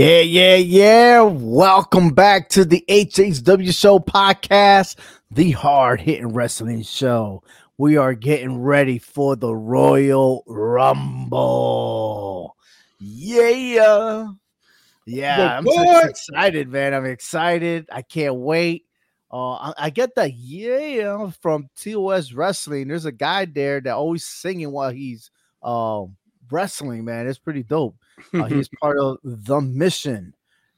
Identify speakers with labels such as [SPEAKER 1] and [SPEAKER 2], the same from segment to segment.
[SPEAKER 1] Yeah, yeah, yeah. Welcome back to the HHW Show podcast, the hard hitting wrestling show. We are getting ready for the Royal Rumble. Yeah. Yeah, I'm so excited, man. I'm excited. I can't wait. Uh, I, I get the yeah from TOS Wrestling. There's a guy there that always singing while he's um wrestling, man. It's pretty dope. Uh, he's part of the mission,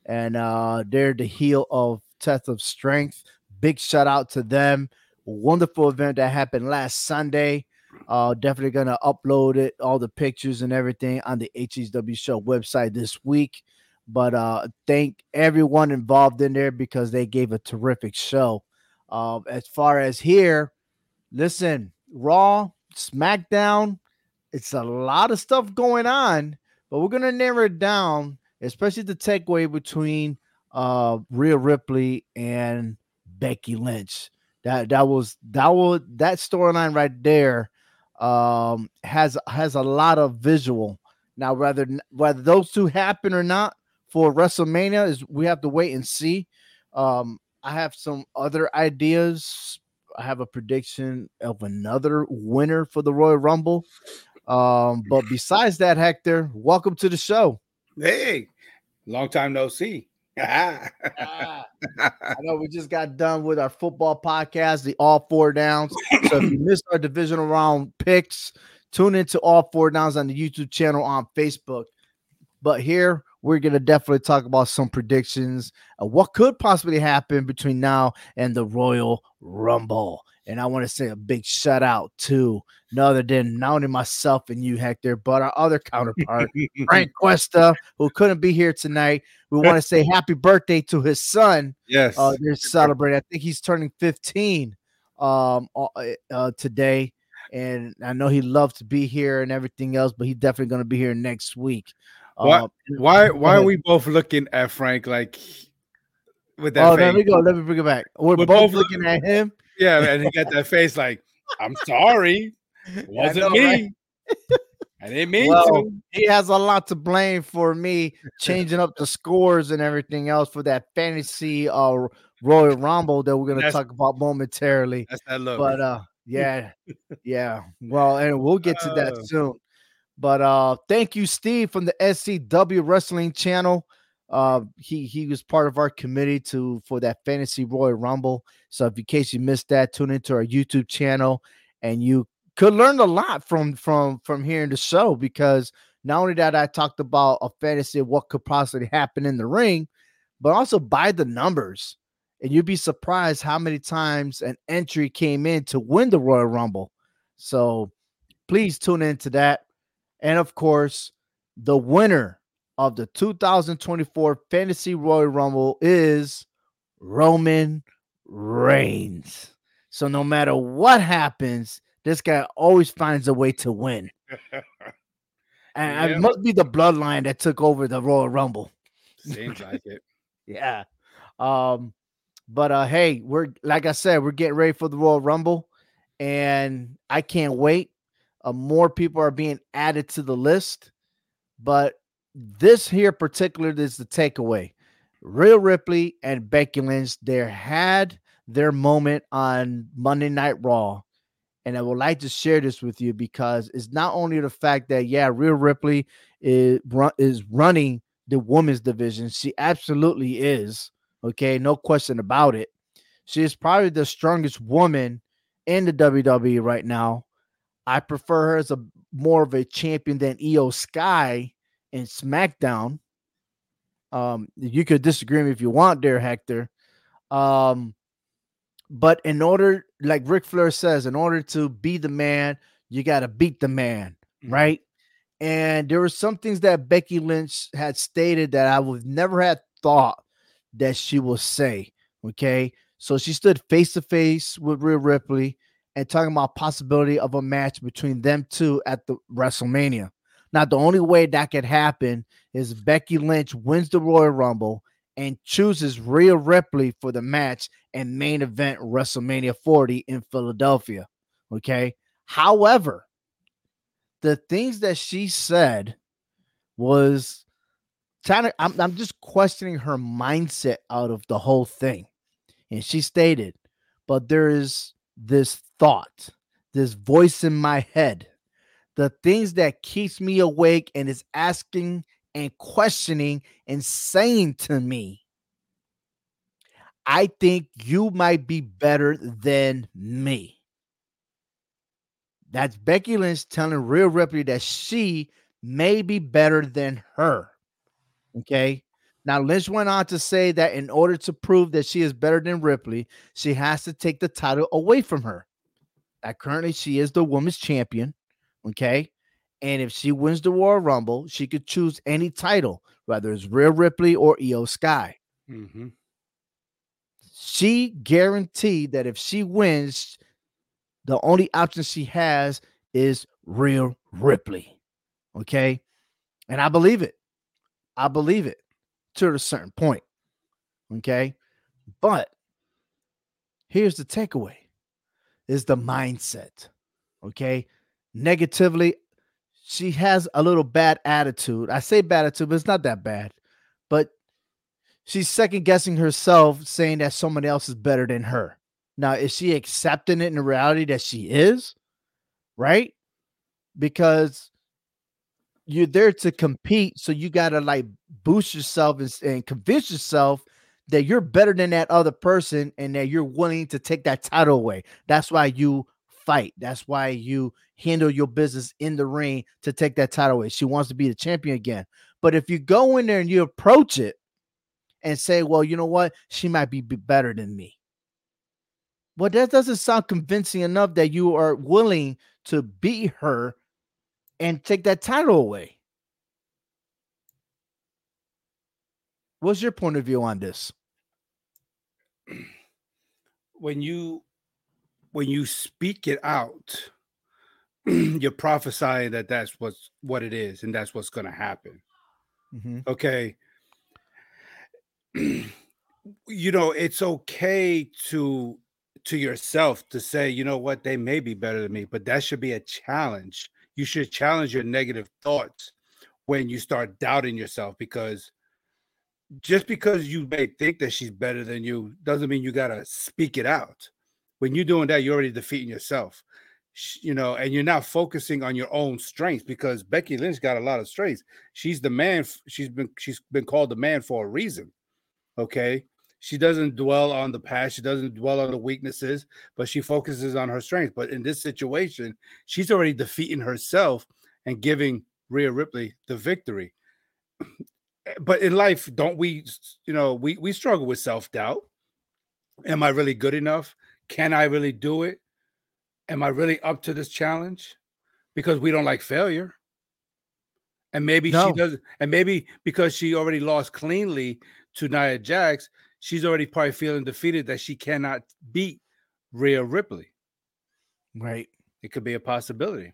[SPEAKER 1] and uh, they're the heel of Test of Strength. Big shout out to them. Wonderful event that happened last Sunday. Uh, definitely gonna upload it, all the pictures and everything on the HHW Show website this week. But uh, thank everyone involved in there because they gave a terrific show. Uh, as far as here, listen, Raw, SmackDown, it's a lot of stuff going on but we're gonna narrow it down, especially the takeaway between uh Rhea Ripley and Becky Lynch. That that was that was that storyline right there um has has a lot of visual. Now, whether whether those two happen or not for WrestleMania is we have to wait and see. Um, I have some other ideas. I have a prediction of another winner for the Royal Rumble. Um, but besides that, Hector, welcome to the show.
[SPEAKER 2] Hey, long time no see.
[SPEAKER 1] ah, I know we just got done with our football podcast, the All Four Downs. So if you missed our divisional round picks, tune into All Four Downs on the YouTube channel on Facebook. But here we're going to definitely talk about some predictions of what could possibly happen between now and the Royal Rumble. And I want to say a big shout out to other than not only myself and you, Hector, but our other counterpart, Frank Cuesta, who couldn't be here tonight. We want to say happy birthday to his son.
[SPEAKER 2] Yes.
[SPEAKER 1] Uh, they're celebrating. I think he's turning 15 um, uh, uh, today. And I know he loves to be here and everything else, but he's definitely going to be here next week.
[SPEAKER 2] Why, uh, why, why are we both looking at Frank like
[SPEAKER 1] with that? Oh, face? there we go. Let me bring it back. We're, We're both, both looking at him
[SPEAKER 2] yeah, and he got that face like, I'm sorry. It wasn't know, me. Right? I didn't mean well, to.
[SPEAKER 1] He has a lot to blame for me changing up the scores and everything else for that fantasy uh Royal Rumble that we're gonna that's, talk about momentarily.
[SPEAKER 2] That's that look.
[SPEAKER 1] But uh yeah, yeah. Well, and we'll get to that uh, soon. But uh thank you, Steve, from the SCW Wrestling Channel. Uh, he he was part of our committee to for that fantasy Royal Rumble. So if in case you missed that, tune into our YouTube channel, and you could learn a lot from from from hearing the show because not only that I talked about a fantasy of what could possibly happen in the ring, but also by the numbers. And you'd be surprised how many times an entry came in to win the Royal Rumble. So please tune into that. And of course, the winner of the 2024 Fantasy Royal Rumble is Roman Reigns. So no matter what happens, this guy always finds a way to win. and yeah. it must be the bloodline that took over the Royal Rumble.
[SPEAKER 2] Seems like it.
[SPEAKER 1] yeah. Um, but uh hey, we're like I said, we're getting ready for the Royal Rumble, and I can't wait. Uh, more people are being added to the list, but this here particular is the takeaway. Rhea Ripley and Becky Lynch, they had their moment on Monday Night Raw. And I would like to share this with you because it's not only the fact that, yeah, Rhea Ripley is, is running the women's division. She absolutely is. Okay. No question about it. She is probably the strongest woman in the WWE right now. I prefer her as a more of a champion than Iyo Sky in SmackDown. Um, you could disagree me if you want there, Hector. Um, but in order, like Ric Flair says, in order to be the man, you got to beat the man, mm-hmm. right? And there were some things that Becky Lynch had stated that I would never had thought that she will say. Okay, so she stood face to face with Rhea Ripley and talking about possibility of a match between them two at the WrestleMania. Now, the only way that could happen is Becky Lynch wins the Royal Rumble and chooses Rhea Ripley for the match and main event WrestleMania 40 in Philadelphia. Okay. However, the things that she said was trying to, I'm, I'm just questioning her mindset out of the whole thing. And she stated, but there is this thought, this voice in my head, the things that keeps me awake and is asking and questioning and saying to me, I think you might be better than me. That's Becky Lynch telling Rhea Ripley that she may be better than her. Okay. Now, Lynch went on to say that in order to prove that she is better than Ripley, she has to take the title away from her. That currently she is the women's champion. Okay. And if she wins the Royal Rumble, she could choose any title, whether it's Rhea Ripley or Iyo Sky. Mm-hmm. She guaranteed that if she wins, the only option she has is Rhea Ripley. Okay. And I believe it. I believe it to a certain point. Okay. But here's the takeaway is the mindset. Okay. Negatively, she has a little bad attitude. I say bad attitude, but it's not that bad. But she's second guessing herself, saying that someone else is better than her. Now, is she accepting it in reality that she is? Right? Because you're there to compete, so you gotta like boost yourself and, and convince yourself that you're better than that other person and that you're willing to take that title away. That's why you fight. That's why you handle your business in the ring to take that title away. She wants to be the champion again. But if you go in there and you approach it and say, well, you know what? She might be better than me. Well, that doesn't sound convincing enough that you are willing to beat her and take that title away. What's your point of view on this?
[SPEAKER 2] When you when you speak it out, you're prophesying that that's what's what it is and that's what's going to happen. Mm-hmm. Okay. you know, it's okay to to yourself to say, you know what, they may be better than me, but that should be a challenge you should challenge your negative thoughts when you start doubting yourself because just because you may think that she's better than you doesn't mean you got to speak it out. When you're doing that, you're already defeating yourself, you know, and you're not focusing on your own strengths because Becky Lynch got a lot of strengths. She's the man. She's been she's been called the man for a reason. Okay, she doesn't dwell on the past she doesn't dwell on the weaknesses but she focuses on her strengths but in this situation she's already defeating herself and giving Rhea Ripley the victory but in life don't we you know we we struggle with self-doubt am i really good enough can i really do it am i really up to this challenge because we don't like failure and maybe no. she does and maybe because she already lost cleanly to Nia Jax, she's already probably feeling defeated that she cannot beat Rhea Ripley.
[SPEAKER 1] Right.
[SPEAKER 2] It could be a possibility.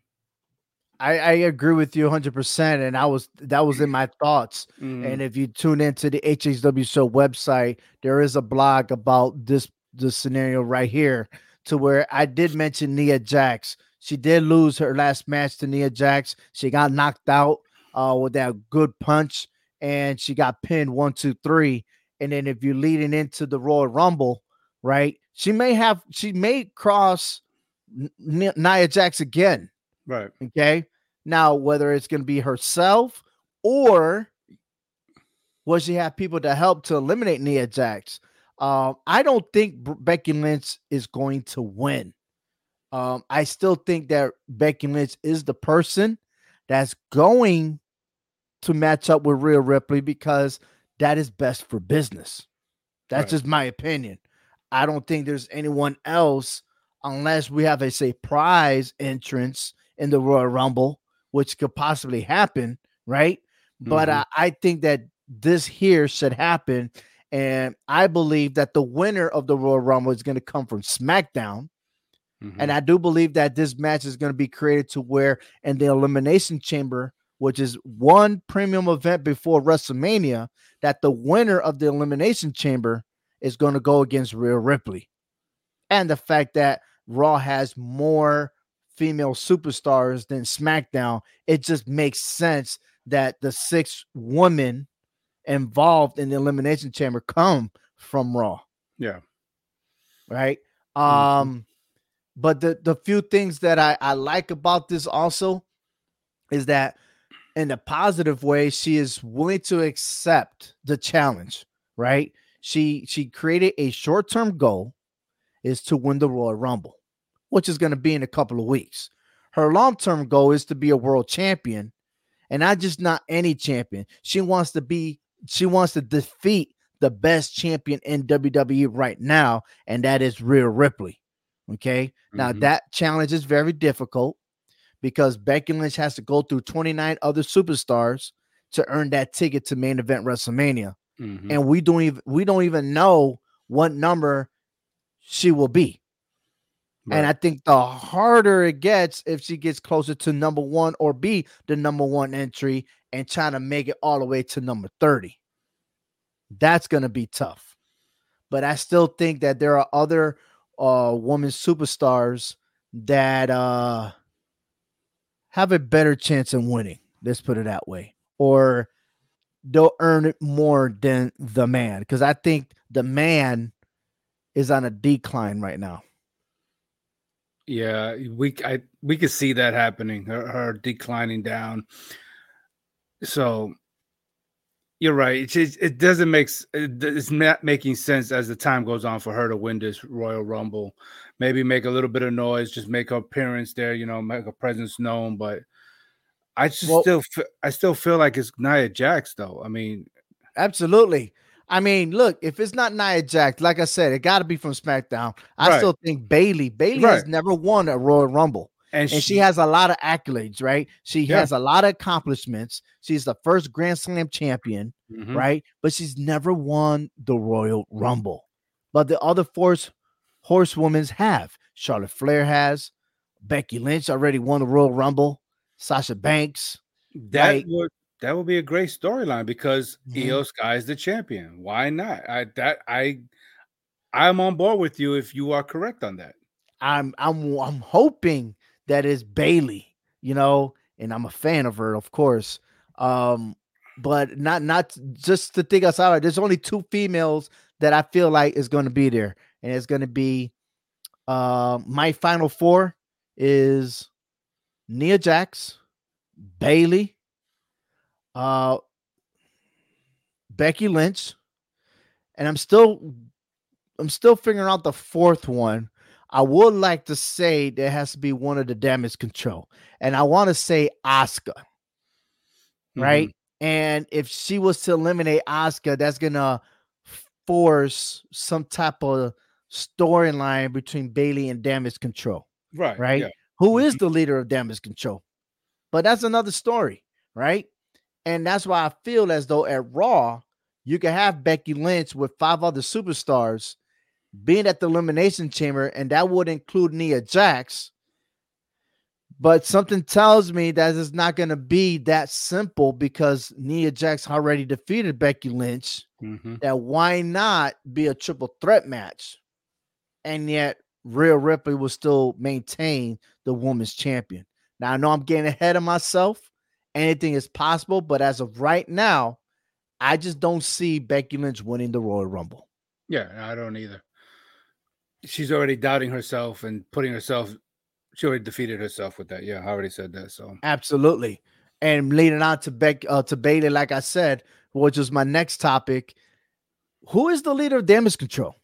[SPEAKER 1] I, I agree with you 100%. And I was that was in my thoughts. Mm-hmm. And if you tune into the HHW show website, there is a blog about this this scenario right here to where I did mention Nia Jax. She did lose her last match to Nia Jax. She got knocked out uh, with that good punch and she got pinned one, two, three. And then if you're leading into the Royal Rumble, right? She may have she may cross N- Nia Jax again.
[SPEAKER 2] Right.
[SPEAKER 1] Okay. Now, whether it's going to be herself or will she have people to help to eliminate Nia Jax? Um, I don't think Becky Lynch is going to win. Um, I still think that Becky Lynch is the person that's going to match up with Rhea Ripley because that is best for business. That's right. just my opinion. I don't think there's anyone else unless we have a surprise entrance in the Royal Rumble, which could possibly happen, right? Mm-hmm. But uh, I think that this here should happen. And I believe that the winner of the Royal Rumble is going to come from SmackDown. Mm-hmm. And I do believe that this match is going to be created to where in the Elimination Chamber, which is one premium event before WrestleMania, that the winner of the Elimination Chamber is going to go against Rhea Ripley. And the fact that Raw has more female superstars than SmackDown, it just makes sense that the six woman involved in the elimination chamber come from Raw.
[SPEAKER 2] Yeah.
[SPEAKER 1] Right.
[SPEAKER 2] Mhm.
[SPEAKER 1] Um, but the the few things that I, I like about this also is that in a positive way, she is willing to accept the challenge, right? She she created a short-term goal is to win the Royal Rumble, which is going to be in a couple of weeks. Her long-term goal is to be a world champion, and not just not any champion. She wants to be she wants to defeat the best champion in WWE right now, and that is Rhea Ripley. Okay. Now
[SPEAKER 2] Mhm.
[SPEAKER 1] that challenge is very difficult because Becky Lynch has to go through 29 other superstars to earn that ticket to main event WrestleMania.
[SPEAKER 2] Mhm.
[SPEAKER 1] And we don't even we don't even know what number she will be. And I think the harder it gets if she gets closer to number one or be the number one entry and trying to make it all the way to number 30. That's going to be tough. But I still think that there are other uh women superstars that uh have a better chance in winning. Let's put it that way. Or they'll earn it more than the man because I think the man is on a decline right now.
[SPEAKER 2] Yeah, we I we could see that happening. Her, her declining down. So you're right. It just, it doesn't make it's not making sense as the time goes on for her to win this Royal Rumble. Maybe make a little bit of noise, just make her appearance there. You know, make her presence known. But I just
[SPEAKER 1] Well-
[SPEAKER 2] still I still feel like it's Nia Jax though. I mean,
[SPEAKER 1] Absolutely. I mean, look, if it's not Nia Jax, like I said, it got to be from SmackDown. I
[SPEAKER 2] Right.
[SPEAKER 1] still think Bayley. Bayley has never won a Royal Rumble,
[SPEAKER 2] and,
[SPEAKER 1] and she has a lot of accolades, right? She
[SPEAKER 2] Yeah.
[SPEAKER 1] has a lot of accomplishments. She's the first Grand Slam champion,
[SPEAKER 2] Mhm.
[SPEAKER 1] right? But she's never won the Royal Rumble. But the other four horsewomen have. Charlotte Flair has. Becky Lynch already won the Royal Rumble. Sasha Banks.
[SPEAKER 2] That
[SPEAKER 1] Like-
[SPEAKER 2] would that would be a great storyline because
[SPEAKER 1] Mhm.
[SPEAKER 2] Iyo Sky is the champion. Why not? I that I I'm on board with you if you are correct on that.
[SPEAKER 1] I'm I'm I'm hoping that is Bayley, you know, and I'm a fan of her, of course. Um, but not not just to think outside. out. There's only two females that I feel like is going to be there, and it's going to be uh, my final four is Nia Jax, Bayley, uh, Becky Lynch, and I'm still I'm still figuring out the fourth one. I would like to say there has to be one of the damage control, and I want to say Asuka, right? Mm-hmm. And if she was to eliminate Asuka, that's gonna force some type of storyline between Bayley and damage control.
[SPEAKER 2] Right.
[SPEAKER 1] Right.
[SPEAKER 2] yeah.
[SPEAKER 1] Who is mm-hmm. the leader of damage control? But that's another story, right? And that's why I feel as though at Raw, you can have Becky Lynch with five other superstars being at the Elimination Chamber, and that would include Nia Jax. But something tells me that it's not going to be that simple because Nia Jax already defeated Becky Lynch.
[SPEAKER 2] Mhm.
[SPEAKER 1] That why not be a triple threat match? And yet, Rhea Ripley will still maintain the women's champion. Now, I know I'm getting ahead of myself. Anything is possible, but as of right now, I just don't see Becky Lynch winning the Royal Rumble.
[SPEAKER 2] Yeah, I don't either. She's already doubting herself and putting herself. She already defeated herself with that. Yeah, I already said that. So
[SPEAKER 1] Absolutely. And leading on to Beck uh, to Bayley, like I said, which was my next topic. Who is the leader of damage control?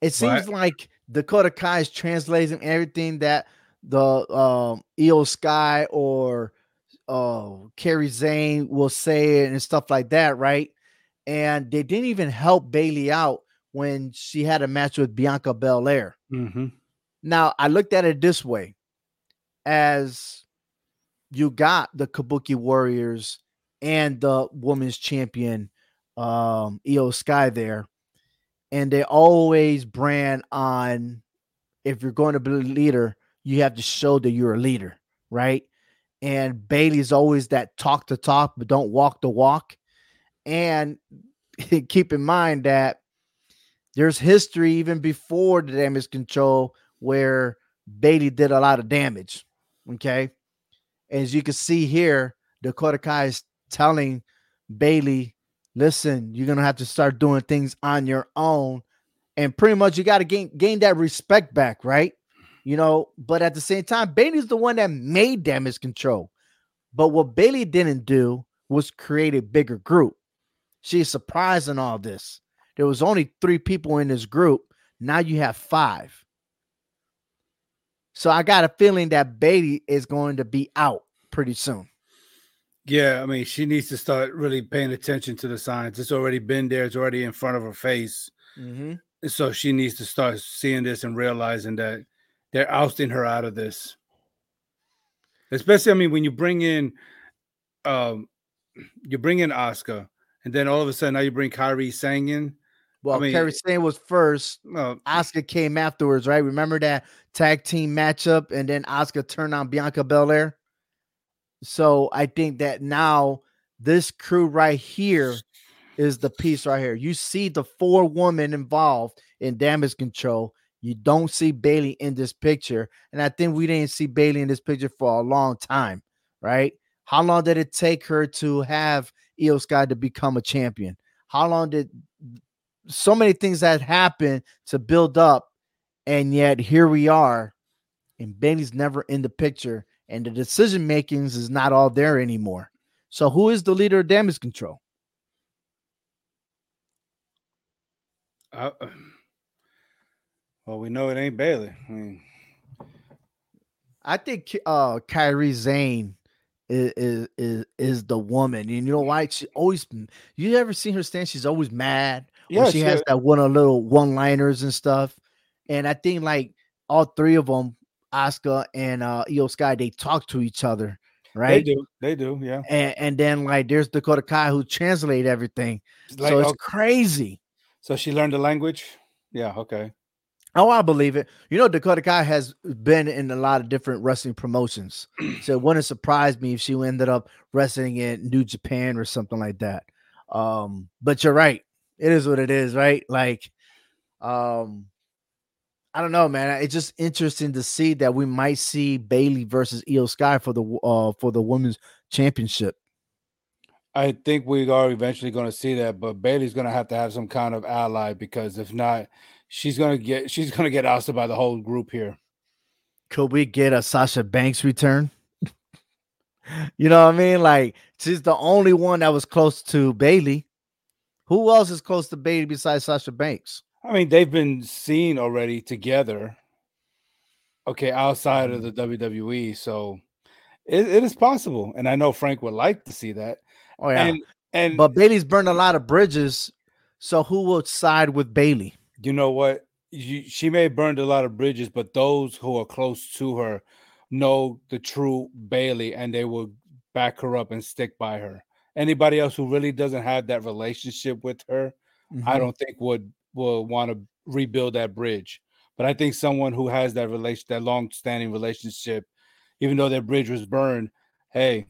[SPEAKER 1] It seems like Dakota Kai is translating everything that the um Iyo Sky or uh Kairi Sane will say and stuff like that, right? And they didn't even help Bayley out when she had a match with Bianca Belair.
[SPEAKER 2] Mhm.
[SPEAKER 1] Now I looked at it this way: as you got the Kabuki Warriors and the women's champion um Iyo Sky there, and they always brand on if you're going to be a leader, you have to show that you're a leader, right? And Bayley's always that talk the talk, but don't walk the walk. And keep in mind that there's history even before the damage control where Bayley did a lot of damage. Okay. As you can see here, Dakota Kai is telling Bayley, listen, you're gonna have to start doing things on your own. And pretty much you got to gain gain that respect back, right? You know, but at the same time, Bayley's the one that made damage control. But what Bayley didn't do was create a bigger group. She's surprised in all this. There was only three people in this group. Now you have five. So I got a feeling that Bayley is going to be out pretty soon.
[SPEAKER 2] Yeah, I mean, she needs to start really paying attention to the signs. It's already been there, it's already in front of her face.
[SPEAKER 1] Mm-hmm.
[SPEAKER 2] So she needs to start seeing this and realizing that they're ousting her out of this. Especially, I mean, when you bring in um you bring in Asuka, and then all of a sudden now you bring Kairi Sane in.
[SPEAKER 1] Well, I mean, Kairi Sane was first. Asuka came afterwards, right? Remember that tag team matchup, and then Asuka turned on Bianca Belair. So I think that now this crew right here is the piece right here. You see the four women involved in damage control. You don't see Bayley in this picture. And I think we didn't see Bayley in this picture for a long time, right? How long did it take her to have Iyo Sky to become a champion? How long did so many things that happened to build up? And yet here we are, and Bayley's never in the picture and the decision makings is not all there anymore. So who is the leader of damage control?
[SPEAKER 2] Uh, well, we know it ain't Bayley. I mean,
[SPEAKER 1] I think uh Kairi Sane is, is is the woman. And you know why? She always you ever seen her stand? She's always mad. Yeah, she, has that one of little one liners and stuff. And I think like all three of them Asuka and uh Iyo Sky, they talk to each other, right?
[SPEAKER 2] They do, they do, yeah.
[SPEAKER 1] And, and then like there's Dakota Kai who translate everything. Like, so it's okay. crazy.
[SPEAKER 2] So she learned the language. Yeah, okay.
[SPEAKER 1] Oh, I believe it. You know, Dakota Kai has been in a lot of different wrestling promotions. so it wouldn't surprise me if she ended up wrestling in New Japan or something like that. Um, but you're right. It is what it is, right? Like, um, I don't know, man. It's just interesting to see that we might see Bayley versus Iyo Sky for the uh for the women's championship.
[SPEAKER 2] I think we are eventually going to see that, but Bayley's going to have to have some kind of ally because if not, she's going to get she's to get ousted by the whole group here.
[SPEAKER 1] Could we get a Sasha Banks return? you know what I mean? Like she's the only one that was close to Bayley. Who else is close to Bayley besides Sasha Banks?
[SPEAKER 2] I mean, they've been seen already together. Okay, outside of the mm. WWE, so it, it is possible, and I know Frank would like to see that.
[SPEAKER 1] Oh yeah, and, and but Bayley's burned a lot of bridges. So who will side with Bayley?
[SPEAKER 2] You know what? You, she may have burned a lot of bridges, but those who are close to her know the true Bayley and they will back her up and stick by her. Anybody else who really doesn't have that relationship with her, mm-hmm. I don't think would will want to rebuild that bridge. But I think someone who has that relation, that long-standing relationship, even though their bridge was burned, hey,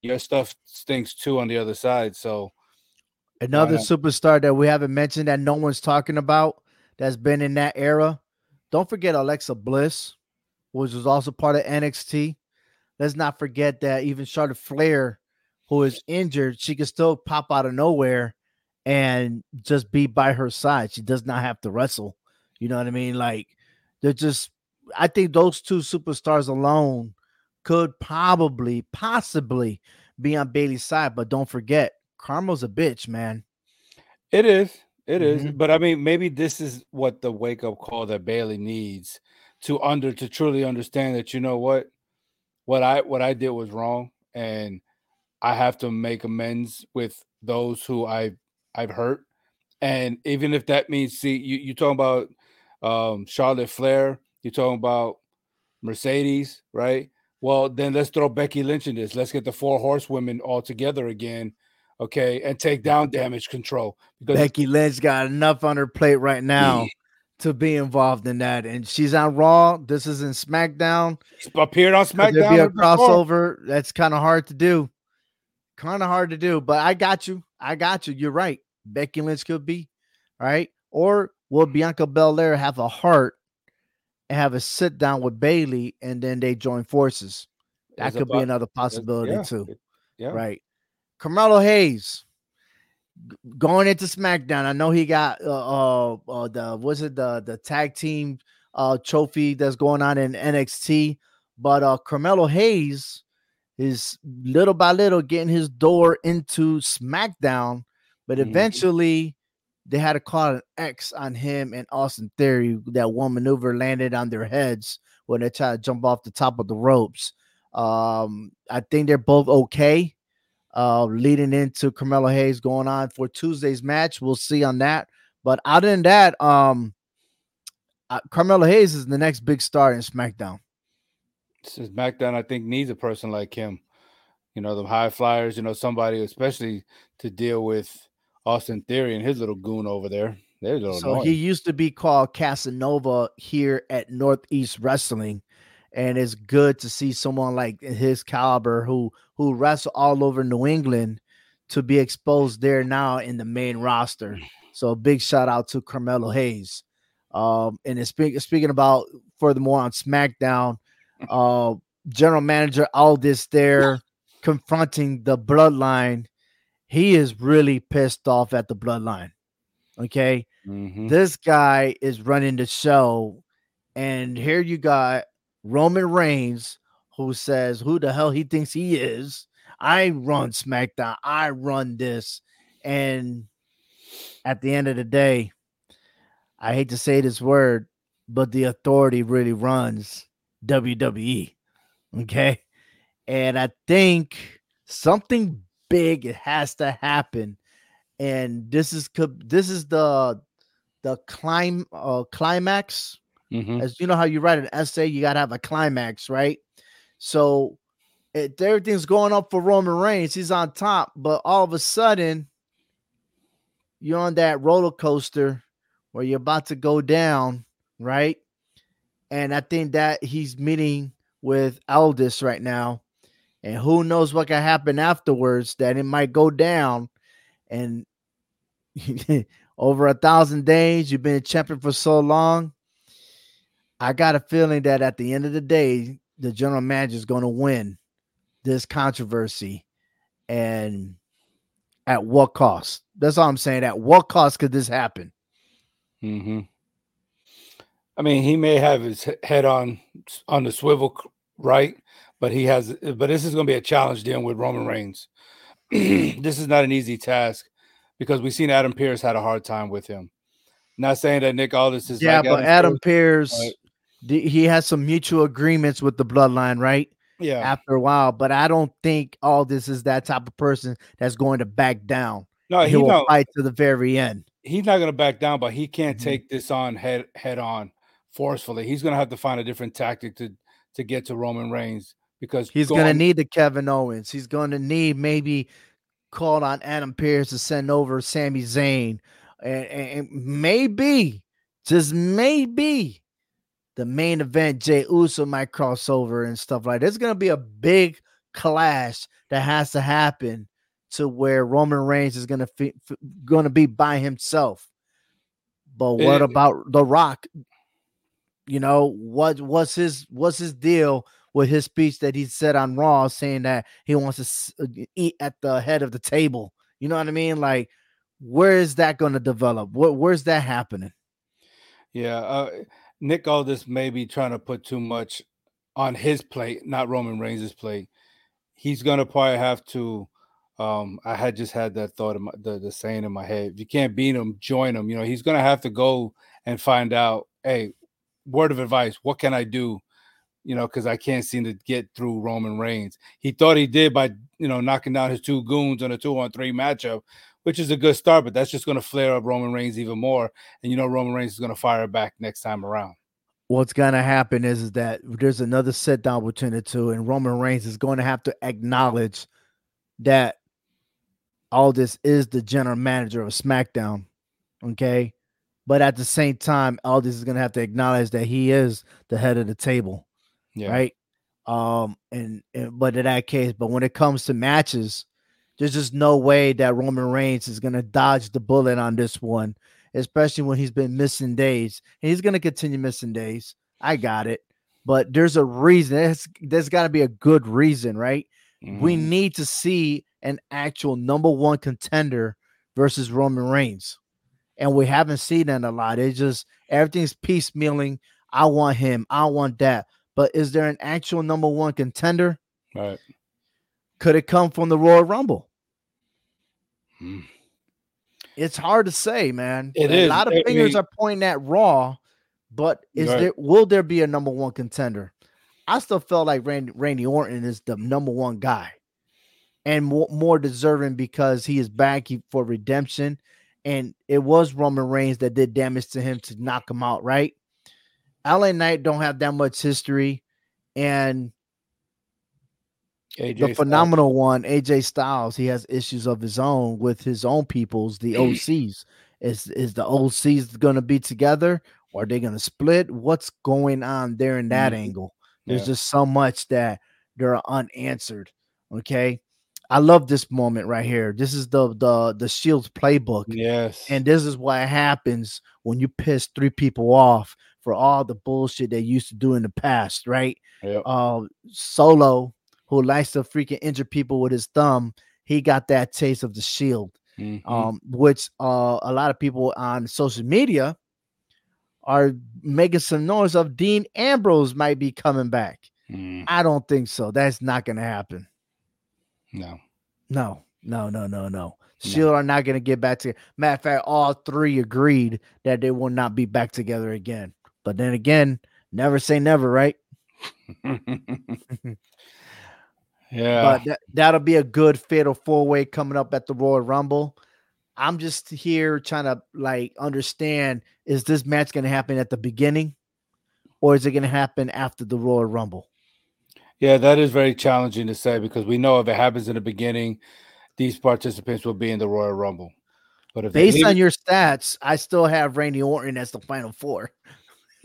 [SPEAKER 2] your stuff stinks too on the other side. So
[SPEAKER 1] another superstar that we haven't mentioned that no one's talking about that's been in that era. Don't forget Alexa Bliss, which was also part of NXT. Let's not forget that even Charlotte Flair, who is injured, she can still pop out of nowhere and just be by her side. She does not have to wrestle. You know what I mean? Like they're just I think those two superstars alone could probably, possibly be on Bayley's side. But don't forget, Carmel's a bitch, man.
[SPEAKER 2] It is. It mm-hmm. is. But I mean, maybe this is what the wake up call that Bayley needs to under to truly understand that you know what, what I what I did was wrong, and I have to make amends with those who I I've hurt. And even if that means, see, you you talking about um, Charlotte Flair, you're talking about Mercedes, right? Well, then let's throw Becky Lynch in this. Let's get the four horsewomen all together again, okay, and take down damage control.
[SPEAKER 1] Because Becky Lynch got enough on her plate right now to be involved in that, and she's on Raw. This is in SmackDown.
[SPEAKER 2] She's appeared on SmackDown.
[SPEAKER 1] There'd be a crossover. That's kind of hard to do. Kind of hard to do, but I got you. I got you. You're right. Becky Lynch could be, right? Or will mm-hmm. Bianca Belair have a heart and have a sit down with Bayley, and then they join forces? That could be another possibility yeah. too.
[SPEAKER 2] Yeah.
[SPEAKER 1] Right. Carmelo Hayes going into SmackDown. I know he got uh, uh, uh the was it the the tag team uh trophy that's going on in NXT, but uh Carmelo Hayes is little by little getting his door into SmackDown, but
[SPEAKER 2] Mhm.
[SPEAKER 1] eventually they had to call an X on him and Austin Theory. That one maneuver landed on their heads when they tried to jump off the top of the ropes. Um, I think they're both okay. Uh, leading into Carmelo Hayes going on for Tuesday's match. We'll see on that. But other than that, um, uh, Carmelo Hayes is the next big star in SmackDown.
[SPEAKER 2] SmackDown, I think, needs a person like him. You know, the high flyers. You know, somebody especially to deal with Austin Theory and his little goon over there.
[SPEAKER 1] So
[SPEAKER 2] annoying.
[SPEAKER 1] he used to be called Casanova here at Northeast Wrestling, and it's good to see someone like his caliber who who wrestle all over New England to be exposed there now in the main roster. So a big shout out to Carmelo Hayes. Um, and it's speak, speaking about furthermore on SmackDown, uh, General Manager Aldis there confronting the Bloodline. He is really pissed off at the Bloodline. Okay,
[SPEAKER 2] Mhm.
[SPEAKER 1] this guy is running the show, and here you got Roman Reigns who says, Who the hell he thinks he is? I run SmackDown, I run this. And at the end of the day, I hate to say this word, but the authority really runs WWE. Okay. And I think something big has to happen. And this is this is the the climb uh climax
[SPEAKER 2] Mhm.
[SPEAKER 1] as you know how you write an essay, you gotta have a climax, right? So it, everything's going up for Roman Reigns. He's on top, but all of a sudden, you're on that roller coaster where you're about to go down, right? And I think that he's meeting with Aldis right now, and who knows what can happen afterwards? That it might go down, and over a thousand days, you've been a champion for so long. I got a feeling that at the end of the day, the general manager is going to win this controversy. And at what cost? That's all I'm saying. At what cost could this happen?
[SPEAKER 2] hmm I mean, he may have his head on on the swivel, right? But he has. But this is going to be a challenge dealing with Roman Reigns. this is not an easy task because we've seen Adam Pearce had a hard time with him. Not saying that Nick Aldis is
[SPEAKER 1] yeah,
[SPEAKER 2] like
[SPEAKER 1] but Adam
[SPEAKER 2] Pearce,
[SPEAKER 1] Pierce, d- he has some mutual agreements with the bloodline, right?
[SPEAKER 2] yeah,
[SPEAKER 1] After a while, but I don't think Aldis is that type of person that's going to back down.
[SPEAKER 2] no,
[SPEAKER 1] he
[SPEAKER 2] he
[SPEAKER 1] will
[SPEAKER 2] no,
[SPEAKER 1] fight to the very end.
[SPEAKER 2] he's not going to back down, but he can't
[SPEAKER 1] Mhm.
[SPEAKER 2] take this on head head on forcefully. He's going to have to find a different tactic to to get to Roman Reigns because
[SPEAKER 1] He's going to need the Kevin Owens. He's going to need maybe called on Adam Pearce to send over Sami Zayn. And, and maybe, just maybe, the main event, Jey Uso might cross over and stuff like that. There's going to be a big clash that has to happen to where Roman Reigns is going to fi- f- to be by himself. But what about The Rock? You know what? What's his what's his deal with his speech that he said on Raw, saying that he wants to s- uh, eat at the head of the table? You know what I mean? Like, where is that going to develop? What where's that happening?
[SPEAKER 2] Yeah, uh, Nick Aldis may be trying to put too much on his plate, not Roman Reigns' plate. He's gonna probably have to. Um, I had just had that thought, my, the the saying in my head: if you can't beat him, join him. You know, he's gonna have to go and find out. Hey, word of advice: what can I do? You know, because I can't seem to get through Roman Reigns. He thought he did by you know knocking down his two goons on a two on three matchup, which is a good start, but that's just gonna flare up Roman Reigns even more and you know Roman Reigns is going to fire back next time around.
[SPEAKER 1] What's gonna happen is, is that there's another sit down between the two, and Roman Reigns is going to have to acknowledge that Aldis is the general manager of SmackDown. Okay. But at the same time, Aldis is gonna have to acknowledge that he is the head of the table.
[SPEAKER 2] Yeah,
[SPEAKER 1] right? Um, and, and but in that case, but when it comes to matches, there's just no way that Roman Reigns is gonna dodge the bullet on this one, especially when he's been missing days. And he's gonna continue missing days. I got it, but there's a reason. There's, there's got to be a good reason, right? We
[SPEAKER 2] Mhm.
[SPEAKER 1] need to see an actual number one contender versus Roman Reigns. And we haven't seen that a lot. It's just everything's piecemealing. I want him. I want that. But is there an actual number one contender?
[SPEAKER 2] right.
[SPEAKER 1] Could it come from the Royal Rumble?
[SPEAKER 2] Mm.
[SPEAKER 1] It's hard to say, man.
[SPEAKER 2] It
[SPEAKER 1] a
[SPEAKER 2] is.
[SPEAKER 1] lot of
[SPEAKER 2] I
[SPEAKER 1] fingers
[SPEAKER 2] mean-
[SPEAKER 1] are pointing at Raw, but is
[SPEAKER 2] Right.
[SPEAKER 1] there will there be a number one contender? I still felt like Randy, Randy Orton is the number one guy and more, more deserving because he is back for redemption. And it was Roman Reigns that did damage to him to knock him out, right? LA Knight don't have that much history. And
[SPEAKER 2] AJ
[SPEAKER 1] the
[SPEAKER 2] Styles.
[SPEAKER 1] phenomenal one, AJ Styles, he has issues of his own with his own peoples, the OCs. Is is the OCs going to be together or are they going to split? What's going on there in that
[SPEAKER 2] Mhm.
[SPEAKER 1] angle? There's
[SPEAKER 2] Yeah.
[SPEAKER 1] just so much that they're unanswered. Okay. I love this moment right here. This is the the the Shields playbook.
[SPEAKER 2] Yes.
[SPEAKER 1] And this is what happens when you piss three people off for all the bullshit they used to do in the past, right?
[SPEAKER 2] Yep.
[SPEAKER 1] uh solo who likes to freaking injure people with his thumb he got that taste of the shield.
[SPEAKER 2] Mhm.
[SPEAKER 1] um which uh a lot of people on social media are making some noise of dean ambrose might be coming back.
[SPEAKER 2] Mm.
[SPEAKER 1] i don't think so. That's not gonna happen.
[SPEAKER 2] No.
[SPEAKER 1] no. No no no no. Shield are not gonna get back together matter of fact all three agreed that they will not be back together again. But then again never say never right
[SPEAKER 2] yeah.
[SPEAKER 1] but that, that'll be a good fatal four way coming up at the Royal Rumble. I'm just here trying to like understand is this match going to happen at the beginning or is it going to happen after the Royal Rumble?
[SPEAKER 2] yeah, that is very challenging to say because we know if it happens in the beginning, these participants will be in the Royal Rumble. But if
[SPEAKER 1] Based
[SPEAKER 2] leave-
[SPEAKER 1] on your stats, I still have Randy Orton as the final four.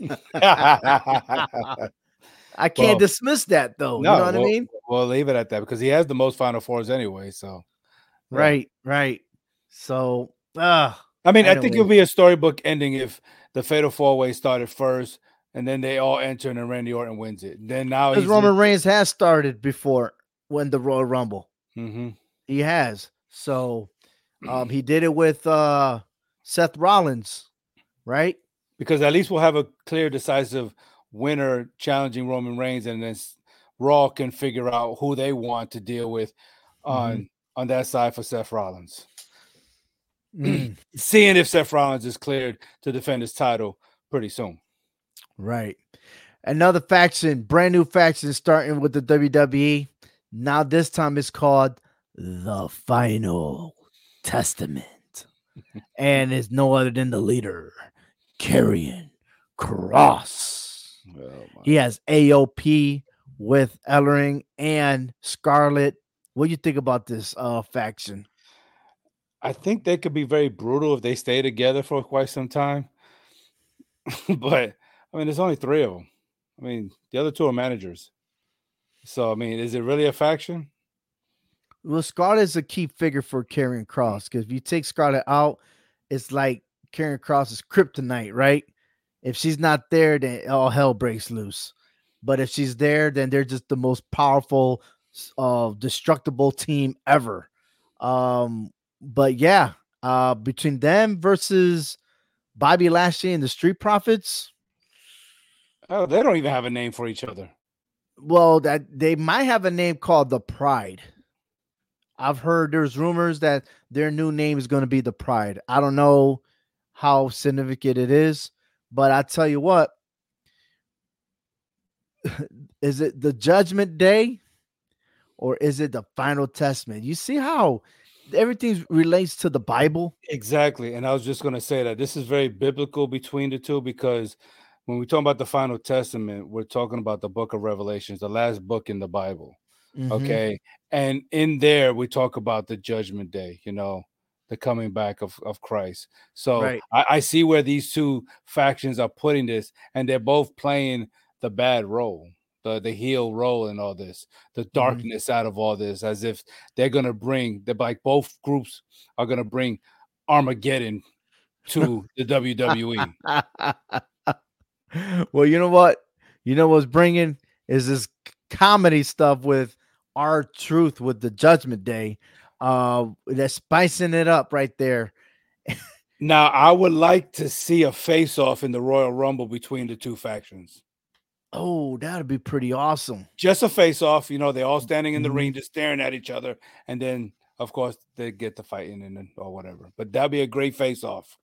[SPEAKER 1] I can't
[SPEAKER 2] Well,
[SPEAKER 1] dismiss that though.
[SPEAKER 2] no,
[SPEAKER 1] you know what
[SPEAKER 2] well,
[SPEAKER 1] I mean?
[SPEAKER 2] we'll leave it at that because he has the most Final Fours anyway. So, yeah.
[SPEAKER 1] Right, right. So, uh,
[SPEAKER 2] I mean, I think it'll be a storybook ending if the Fatal Four Way started first, and then they all enter, and then Randy Orton wins it. Then now
[SPEAKER 1] because Roman Reigns has started before when the Royal Rumble.
[SPEAKER 2] hmm
[SPEAKER 1] He has. So um he did it with uh Seth Rollins, right?
[SPEAKER 2] because at least we'll have a clear, decisive winner challenging Roman Reigns, and then Raw can figure out who they want to deal with on on that side for Seth Rollins.
[SPEAKER 1] Mm,
[SPEAKER 2] Seeing if Seth Rollins is cleared to defend his title pretty soon.
[SPEAKER 1] right. Another faction, brand new faction starting with the WWE. Now this time it's called the Final Testament. and it's no other than the leader, Karrion Kross. He has AOP with Ellering and Scarlett. What do you think about this uh faction?
[SPEAKER 2] I think they could be very brutal if they stay together for quite some time. but I mean, there's only three of them. I mean, the other two are managers. So I mean, is it really a faction?
[SPEAKER 1] Well, Scarlett is a key figure for Karrion Kross because if you take Scarlett out, it's like Karrion Kross is kryptonite, right? If she's not there, then all hell breaks loose. But if she's there, then they're just the most powerful, uh, destructible team ever. Um, but yeah, uh, between them versus Bobby Lashley and the Street Profits,
[SPEAKER 2] Oh, they don't even have a name for each other.
[SPEAKER 1] well, that they might have a name called the Pride. I've heard there's rumors that their new name is going to be the Pride. I don't know how significant it is, but I tell you what, is it the Judgment Day or is it the Final Testament? You see how everything relates to the Bible.
[SPEAKER 2] Exactly. And I was just going to say that this is very biblical between the two because when we talk about the final testament, we're talking about the book of Revelations, the last book in the Bible.
[SPEAKER 1] Mhm.
[SPEAKER 2] Okay. And in there, we talk about the judgment day, you know, the coming back of, of Christ. So
[SPEAKER 1] Right.
[SPEAKER 2] I, I see where these two factions are putting this, and they're both playing the bad role, the, the heel role in all this, the mm-hmm. darkness out of all this, as if they're to bring, they're like both groups are to bring Armageddon to the. WWE.
[SPEAKER 1] well, you know what? You know what's bringing is this comedy stuff with R Truth with the Judgment Day. Uh, they're spicing it up right there.
[SPEAKER 2] now, I would like to see a face-off in the Royal Rumble between the two factions.
[SPEAKER 1] Oh, that'd be pretty awesome.
[SPEAKER 2] Just a face-off. You know, they're all standing in the
[SPEAKER 1] Mhm.
[SPEAKER 2] ring, just staring at each other, and then, of course, they get to fighting and then or whatever. But that'd be a great face-off.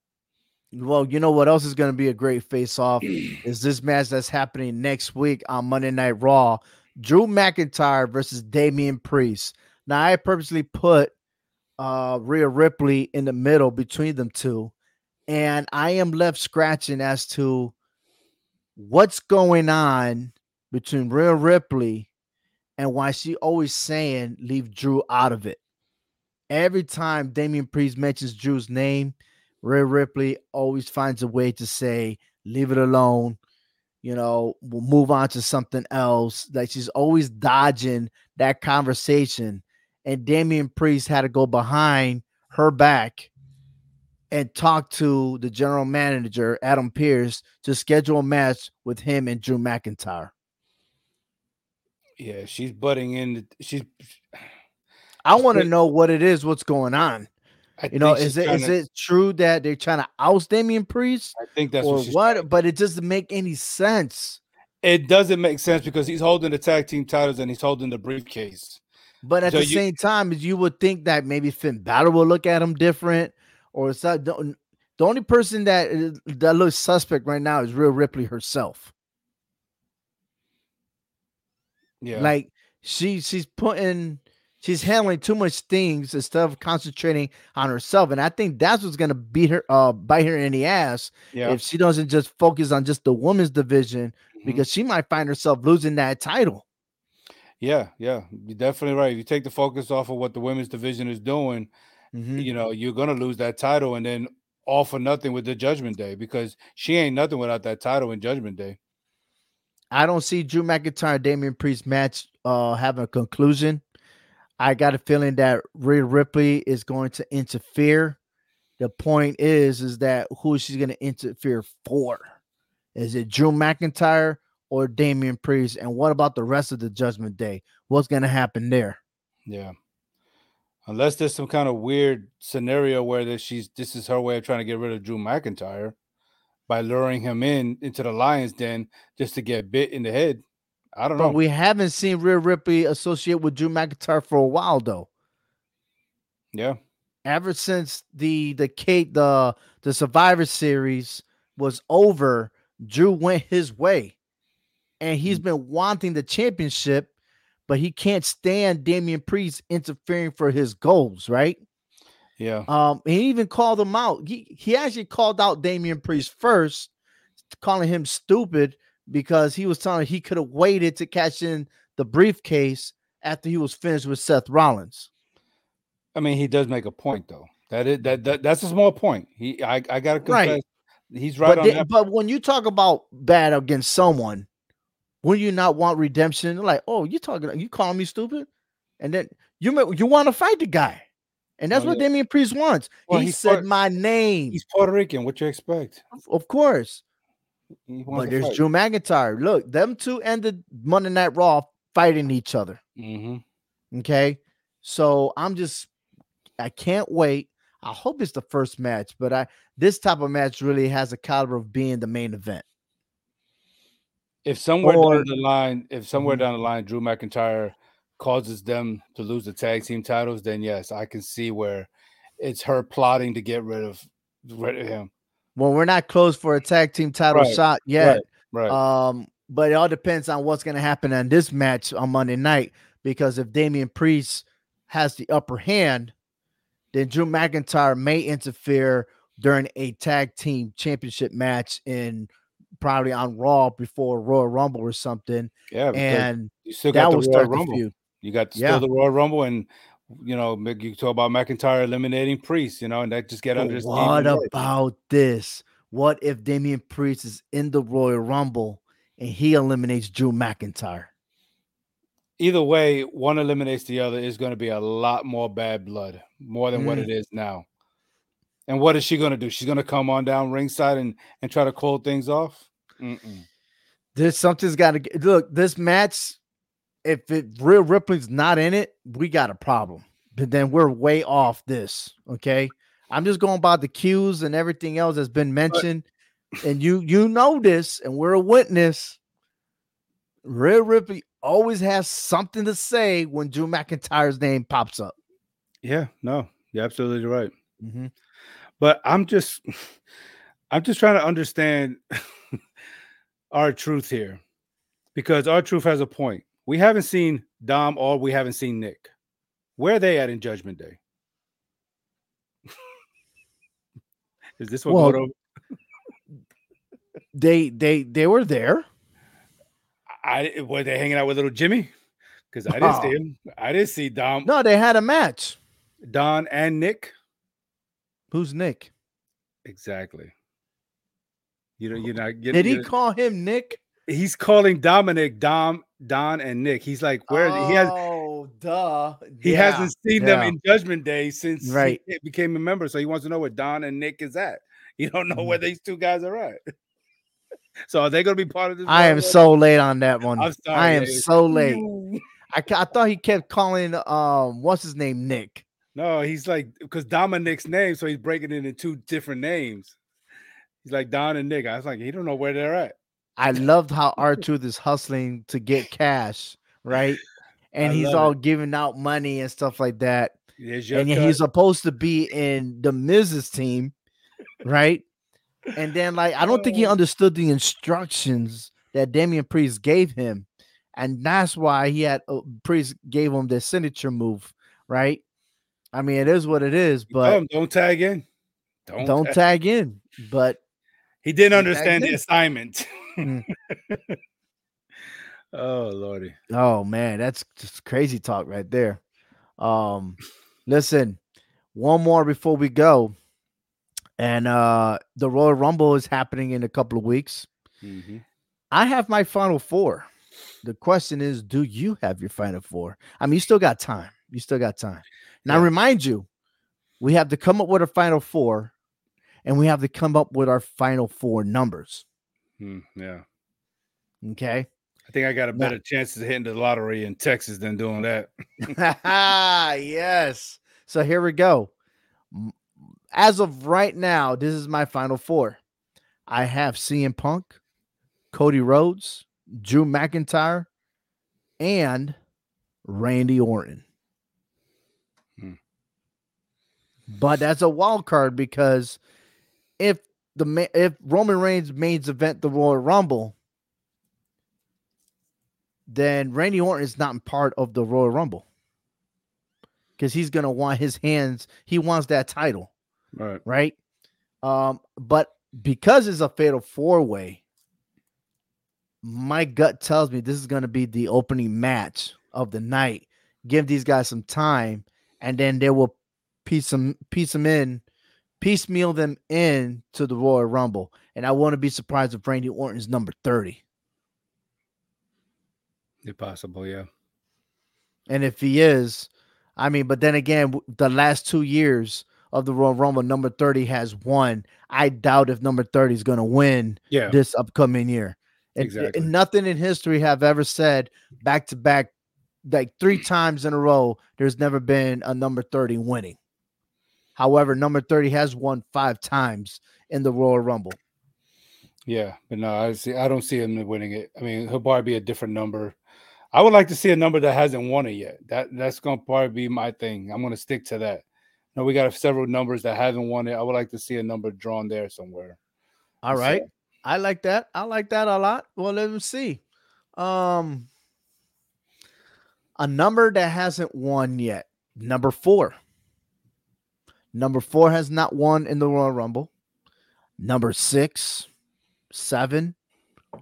[SPEAKER 1] Well, you know what else is going to be a great face-off is this match that's happening next week on Monday Night Raw. Drew McIntyre versus Damian Priest. Now, I purposely put uh Rhea Ripley in the middle between them two, and I am left scratching as to what's going on between Rhea Ripley and why she always saying leave Drew out of it. Every time Damian Priest mentions Drew's name, Rhea Ripley always finds a way to say, leave it alone. You know, we'll move on to something else. Like she's always dodging that conversation. And Damian Priest had to go behind her back and talk to the general manager, Adam Pearce, to schedule a match with him and Drew McIntyre.
[SPEAKER 2] Yeah, she's butting in. She's.
[SPEAKER 1] I want to know what it is, what's going on.
[SPEAKER 2] I
[SPEAKER 1] You know, is it is
[SPEAKER 2] to-
[SPEAKER 1] it true that they're trying to oust Damian Priest?
[SPEAKER 2] I think that's
[SPEAKER 1] or
[SPEAKER 2] what
[SPEAKER 1] what? But it doesn't make any sense.
[SPEAKER 2] It doesn't make sense because he's holding the tag team titles and he's holding the briefcase.
[SPEAKER 1] But at
[SPEAKER 2] So
[SPEAKER 1] the
[SPEAKER 2] you-
[SPEAKER 1] same time, as you would think that maybe Finn Balor will look at him different, or it's not. The, the only person that is- that looks suspect right now is Rhea Ripley herself.
[SPEAKER 2] Yeah.
[SPEAKER 1] Like she she's putting she's handling too much things instead of concentrating on herself, and I think that's what's gonna beat her uh bite her in the ass
[SPEAKER 2] yeah.
[SPEAKER 1] if she doesn't just focus on just the women's division
[SPEAKER 2] Mhm.
[SPEAKER 1] because she might find herself losing that title.
[SPEAKER 2] Yeah. Yeah. You're definitely right. If you take the focus off of what the women's division is doing,
[SPEAKER 1] Mhm.
[SPEAKER 2] you know, you're gonna lose that title and then all for nothing with the judgment day because she ain't nothing without that title in judgment day.
[SPEAKER 1] I don't see Drew McIntyre Damian Priest match uh having a conclusion. I got a feeling that Rhea Ripley is going to interfere. The point is, is that who is she going to interfere for? Is it Drew McIntyre or Damian Priest? And what about the rest of the Judgment Day? What's going to happen there?
[SPEAKER 2] Yeah. Unless there's some kind of weird scenario where that she's this is her way of trying to get rid of Drew McIntyre by luring him in into the lion's den just to get bit in the head. I don't know.
[SPEAKER 1] But we haven't seen Rhea Ripley associate with Drew McIntyre for a while, though.
[SPEAKER 2] yeah.
[SPEAKER 1] ever since the the Kate the the Survivor Series was over, Drew went his way, and he's been wanting the championship, but he can't stand Damian Priest interfering for his goals. Right?
[SPEAKER 2] Yeah.
[SPEAKER 1] Um, he even called him out. He he actually called out Damian Priest first, calling him stupid because he was telling he could have waited to cash in the briefcase after he was finished with Seth Rollins.
[SPEAKER 2] I mean, he does make a point though. That is that, that that's a small point. He I, I gotta
[SPEAKER 1] Right.
[SPEAKER 2] confess, he's right
[SPEAKER 1] but,
[SPEAKER 2] on
[SPEAKER 1] they-
[SPEAKER 2] that.
[SPEAKER 1] but when you talk about bad against someone, when you not want redemption, they're like, oh, you talking, you calling me stupid, and then you you want to fight the guy, and that's
[SPEAKER 2] Oh,
[SPEAKER 1] what
[SPEAKER 2] yeah.
[SPEAKER 1] Damian Priest wants.
[SPEAKER 2] Well,
[SPEAKER 1] he said my name,
[SPEAKER 2] He's Puerto Rican. What you expect?
[SPEAKER 1] of course. But there's
[SPEAKER 2] fight.
[SPEAKER 1] Drew McIntyre. Look, them two ended Monday Night Raw fighting each other.
[SPEAKER 2] Mhm.
[SPEAKER 1] Okay, so I'm just, I can't wait. I hope it's the first match, but I this type of match really has a caliber of being the main event.
[SPEAKER 2] If somewhere
[SPEAKER 1] Or-
[SPEAKER 2] down the line, if somewhere
[SPEAKER 1] Mhm.
[SPEAKER 2] down the line, Drew McIntyre causes them to lose the tag team titles, then yes, I can see where it's her plotting to get rid of rid of him.
[SPEAKER 1] Well, we're not close for a tag team title
[SPEAKER 2] Right,
[SPEAKER 1] shot yet.
[SPEAKER 2] Right.
[SPEAKER 1] Um, but it all depends on what's going to happen on this match on Monday night. Because if Damian Priest has the upper hand, then Drew McIntyre may interfere during a tag team championship match in probably on Raw before Royal Rumble or something,
[SPEAKER 2] yeah,
[SPEAKER 1] and
[SPEAKER 2] you still got the Royal
[SPEAKER 1] start the
[SPEAKER 2] Rumble. You got still
[SPEAKER 1] Yeah.
[SPEAKER 2] the Royal Rumble, and you know, you talk about McIntyre eliminating Priest, you know, and that just get
[SPEAKER 1] But
[SPEAKER 2] under his
[SPEAKER 1] what about this? What if Damian Priest is in the Royal Rumble and he eliminates Drew McIntyre?
[SPEAKER 2] Either way, one eliminates the other is going to be a lot more bad blood, more than what
[SPEAKER 1] Mm.
[SPEAKER 2] it is now. And what is she going to do? She's going to come on down ringside and and try to call things off. Mm-mm.
[SPEAKER 1] There's something's got to look. This match if it Rhea Ripley's not in it, we got a problem. But then we're way off this. Okay. I'm just going by the cues and everything else that's been mentioned. and you you know this, and we're a witness. Rhea Ripley always has something to say when Drew McIntyre's name pops up.
[SPEAKER 2] Yeah, no, you're absolutely right.
[SPEAKER 1] Mm-hmm.
[SPEAKER 2] But I'm just I'm just trying to understand R Truth here because R Truth has a point. We haven't seen Dom or we haven't seen Nick. Where are they at in Judgment Day? Is this what
[SPEAKER 1] Well, They they they were there.
[SPEAKER 2] I were they hanging out with little Jimmy? Because I didn't see
[SPEAKER 1] Oh.
[SPEAKER 2] him. I didn't see Dom,
[SPEAKER 1] No, they had a match.
[SPEAKER 2] Don, and Nick.
[SPEAKER 1] Who's Nick?
[SPEAKER 2] Exactly. You know, you're not getting.
[SPEAKER 1] Did he call him Nick?
[SPEAKER 2] he's calling Dominic, Dom, Don, and Nick. He's like, where he has
[SPEAKER 1] Oh, duh.
[SPEAKER 2] he
[SPEAKER 1] Yeah,
[SPEAKER 2] hasn't seen
[SPEAKER 1] yeah.
[SPEAKER 2] them in Judgment Day since
[SPEAKER 1] Right.
[SPEAKER 2] he became a member. So he wants to know where Don and Nick is at. You don't know where
[SPEAKER 1] Mhm.
[SPEAKER 2] these two guys are at. so are they going to be part of this?
[SPEAKER 1] I am so late on that one.
[SPEAKER 2] I'm sorry,
[SPEAKER 1] I am
[SPEAKER 2] Dave.
[SPEAKER 1] so late. I, I thought he kept calling um what's his name Nick.
[SPEAKER 2] No, he's like because Dominic's name, so he's breaking it into two different names. He's like Don and Nick. I was like, he don't know where they're at.
[SPEAKER 1] I loved how R Truth is hustling to get cash, right? And
[SPEAKER 2] I
[SPEAKER 1] he's all giving out money and stuff like that. And
[SPEAKER 2] cut.
[SPEAKER 1] he's supposed to be in the Mrs. team, right? And then, like, I don't think he
[SPEAKER 2] Oh.
[SPEAKER 1] understood the instructions that Damian Priest gave him, and that's why he had uh, Priest gave him the signature move, right? I mean, it is what it is, but
[SPEAKER 2] him, don't tag in. Don't.
[SPEAKER 1] don't
[SPEAKER 2] tag-
[SPEAKER 1] tag in. But
[SPEAKER 2] He didn't
[SPEAKER 1] he
[SPEAKER 2] understand the
[SPEAKER 1] in.
[SPEAKER 2] assignment.
[SPEAKER 1] Mm.
[SPEAKER 2] oh lordy.
[SPEAKER 1] Oh man, that's just crazy talk right there. Um listen, one more before we go. And uh the Royal Rumble is happening in a couple of weeks.
[SPEAKER 2] Mhm.
[SPEAKER 1] I have my final four. The question is, do you have your final four? I mean, you still got time. You still got time. Now,
[SPEAKER 2] Yeah.
[SPEAKER 1] remind you, we have to come up with a final four, and we have to come up with our final four numbers.
[SPEAKER 2] Hmm, yeah.
[SPEAKER 1] Okay.
[SPEAKER 2] I think I got a
[SPEAKER 1] Now-
[SPEAKER 2] better chances of hitting the lottery in Texas than doing that.
[SPEAKER 1] Ha, yes. So here we go. As of right now, this is my final four. I have CM Punk, Cody Rhodes, Drew McIntyre, and Randy Orton.
[SPEAKER 2] Hmm.
[SPEAKER 1] But that's a wild card because if the if Roman Reigns mains event the Royal Rumble, then Randy Orton is not part of the Royal Rumble because he's gonna want his hands. He wants that title,
[SPEAKER 2] Right.
[SPEAKER 1] right? Um, but because it's a fatal four way, my gut tells me this is gonna be the opening match of the night. Give these guys some time, and then they will piece them piece them in, piecemeal them in to the Royal Rumble. And I wouldn't be surprised if Randy Orton is number thirty.
[SPEAKER 2] If possible, yeah.
[SPEAKER 1] And if he is, I mean, but then again, the last two years of the Royal Rumble, number 30 has won. I doubt if number 30 is going to win
[SPEAKER 2] Yeah.
[SPEAKER 1] this upcoming year. And-
[SPEAKER 2] Exactly.
[SPEAKER 1] And nothing in history have ever said back to back, like three times in a row, there's never been a number 30 winning. However, number 30 has won five times in the Royal Rumble.
[SPEAKER 2] Yeah, but no, I see. I don't see him winning it. I mean, he'll probably be a different number. I would like to see a number that hasn't won it yet. That that's gonna probably be my thing. I'm gonna stick to that. No, we got several numbers that haven't won it. I would like to see a number drawn there somewhere.
[SPEAKER 1] All right. I like that. I like that a lot. Well, let me see. Um a number that hasn't won yet. Number 4. Number 4 has not won in the Royal Rumble. Number 6, 7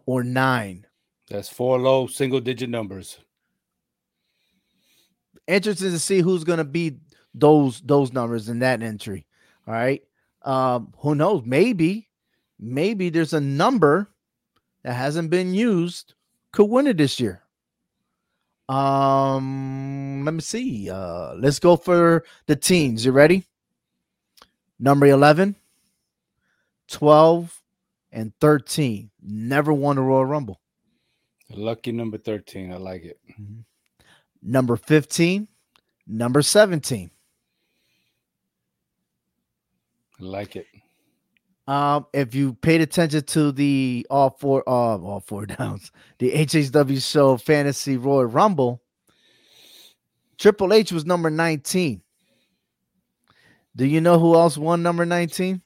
[SPEAKER 1] or 9.
[SPEAKER 2] That's four low single digit numbers.
[SPEAKER 1] Interesting to see who's going to be those those numbers in that entry. All right? Um who knows? Maybe maybe there's a number that hasn't been used could win it this year. Um, let me see. Uh, let's go for the teams. You ready? Number 11, 12, and 13. Never won a Royal Rumble.
[SPEAKER 2] Lucky number 13. I like it.
[SPEAKER 1] number 15, number 17.
[SPEAKER 2] I like it.
[SPEAKER 1] Um, if you paid attention to the all four, uh, all four downs, the HHW show Fantasy Royal Rumble, Triple H was number 19. Do you know who else won number 19?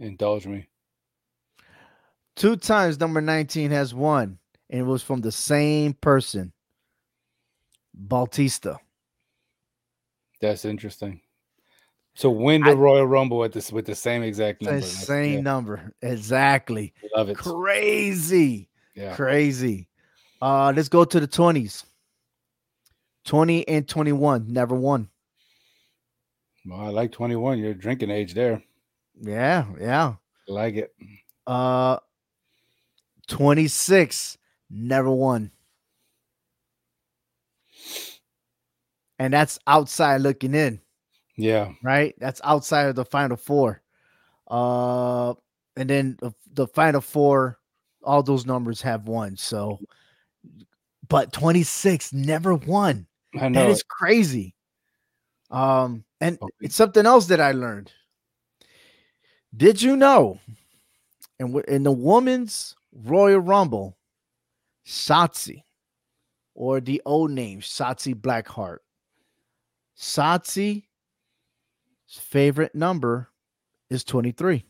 [SPEAKER 2] Indulge me.
[SPEAKER 1] Two times number 19 has won, and it was from the same person, Batista.
[SPEAKER 2] That's interesting. So win the I, Royal Rumble at this with the same exact number.
[SPEAKER 1] same yeah. number. Exactly.
[SPEAKER 2] Love it.
[SPEAKER 1] Crazy. Yeah. Crazy. Uh let's go to the 20s. 20 and 21. Never won.
[SPEAKER 2] Well, I like 21. You're drinking age there.
[SPEAKER 1] Yeah, yeah.
[SPEAKER 2] I like it.
[SPEAKER 1] Uh 26. Never won. And that's outside looking in.
[SPEAKER 2] Yeah.
[SPEAKER 1] Right? That's outside of the final four. Uh and then the, the final four, all those numbers have won. So but 26 never won. I know. That is crazy. Um, and oh, okay. it's something else that I learned. Did you know? And in, in the women's Royal Rumble, Shotzi, or the old name Shotzi Blackheart, Shotzi's favorite number is 23.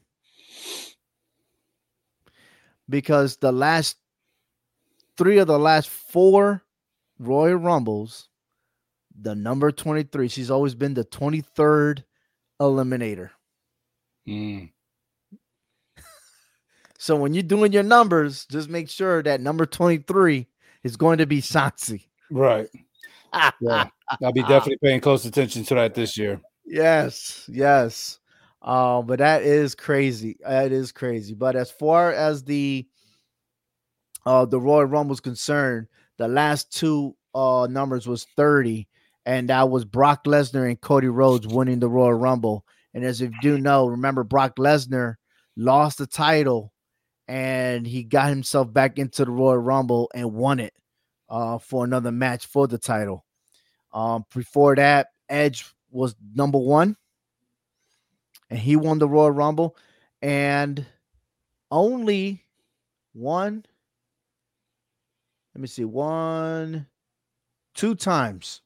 [SPEAKER 1] Because the last three of the last four Royal Rumbles, the number 23, she's always been the 23rd eliminator.
[SPEAKER 2] Mm.
[SPEAKER 1] so when you're doing your numbers, just make sure that number 23 is going to be Shotzi.
[SPEAKER 2] Right. yeah. I'll be definitely paying close attention to that this year.
[SPEAKER 1] Yes, yes. Uh, but that is crazy. That is crazy. But as far as the uh the Royal Rumble was concerned, the last two uh numbers was 30, and that was Brock Lesnar and Cody Rhodes winning the Royal Rumble. And as you do know, remember Brock Lesnar lost the title and he got himself back into the Royal Rumble and won it uh, for another match for the title. Um, before that, Edge was number one, and he won the Royal Rumble, and only one. Let me see, one, two times,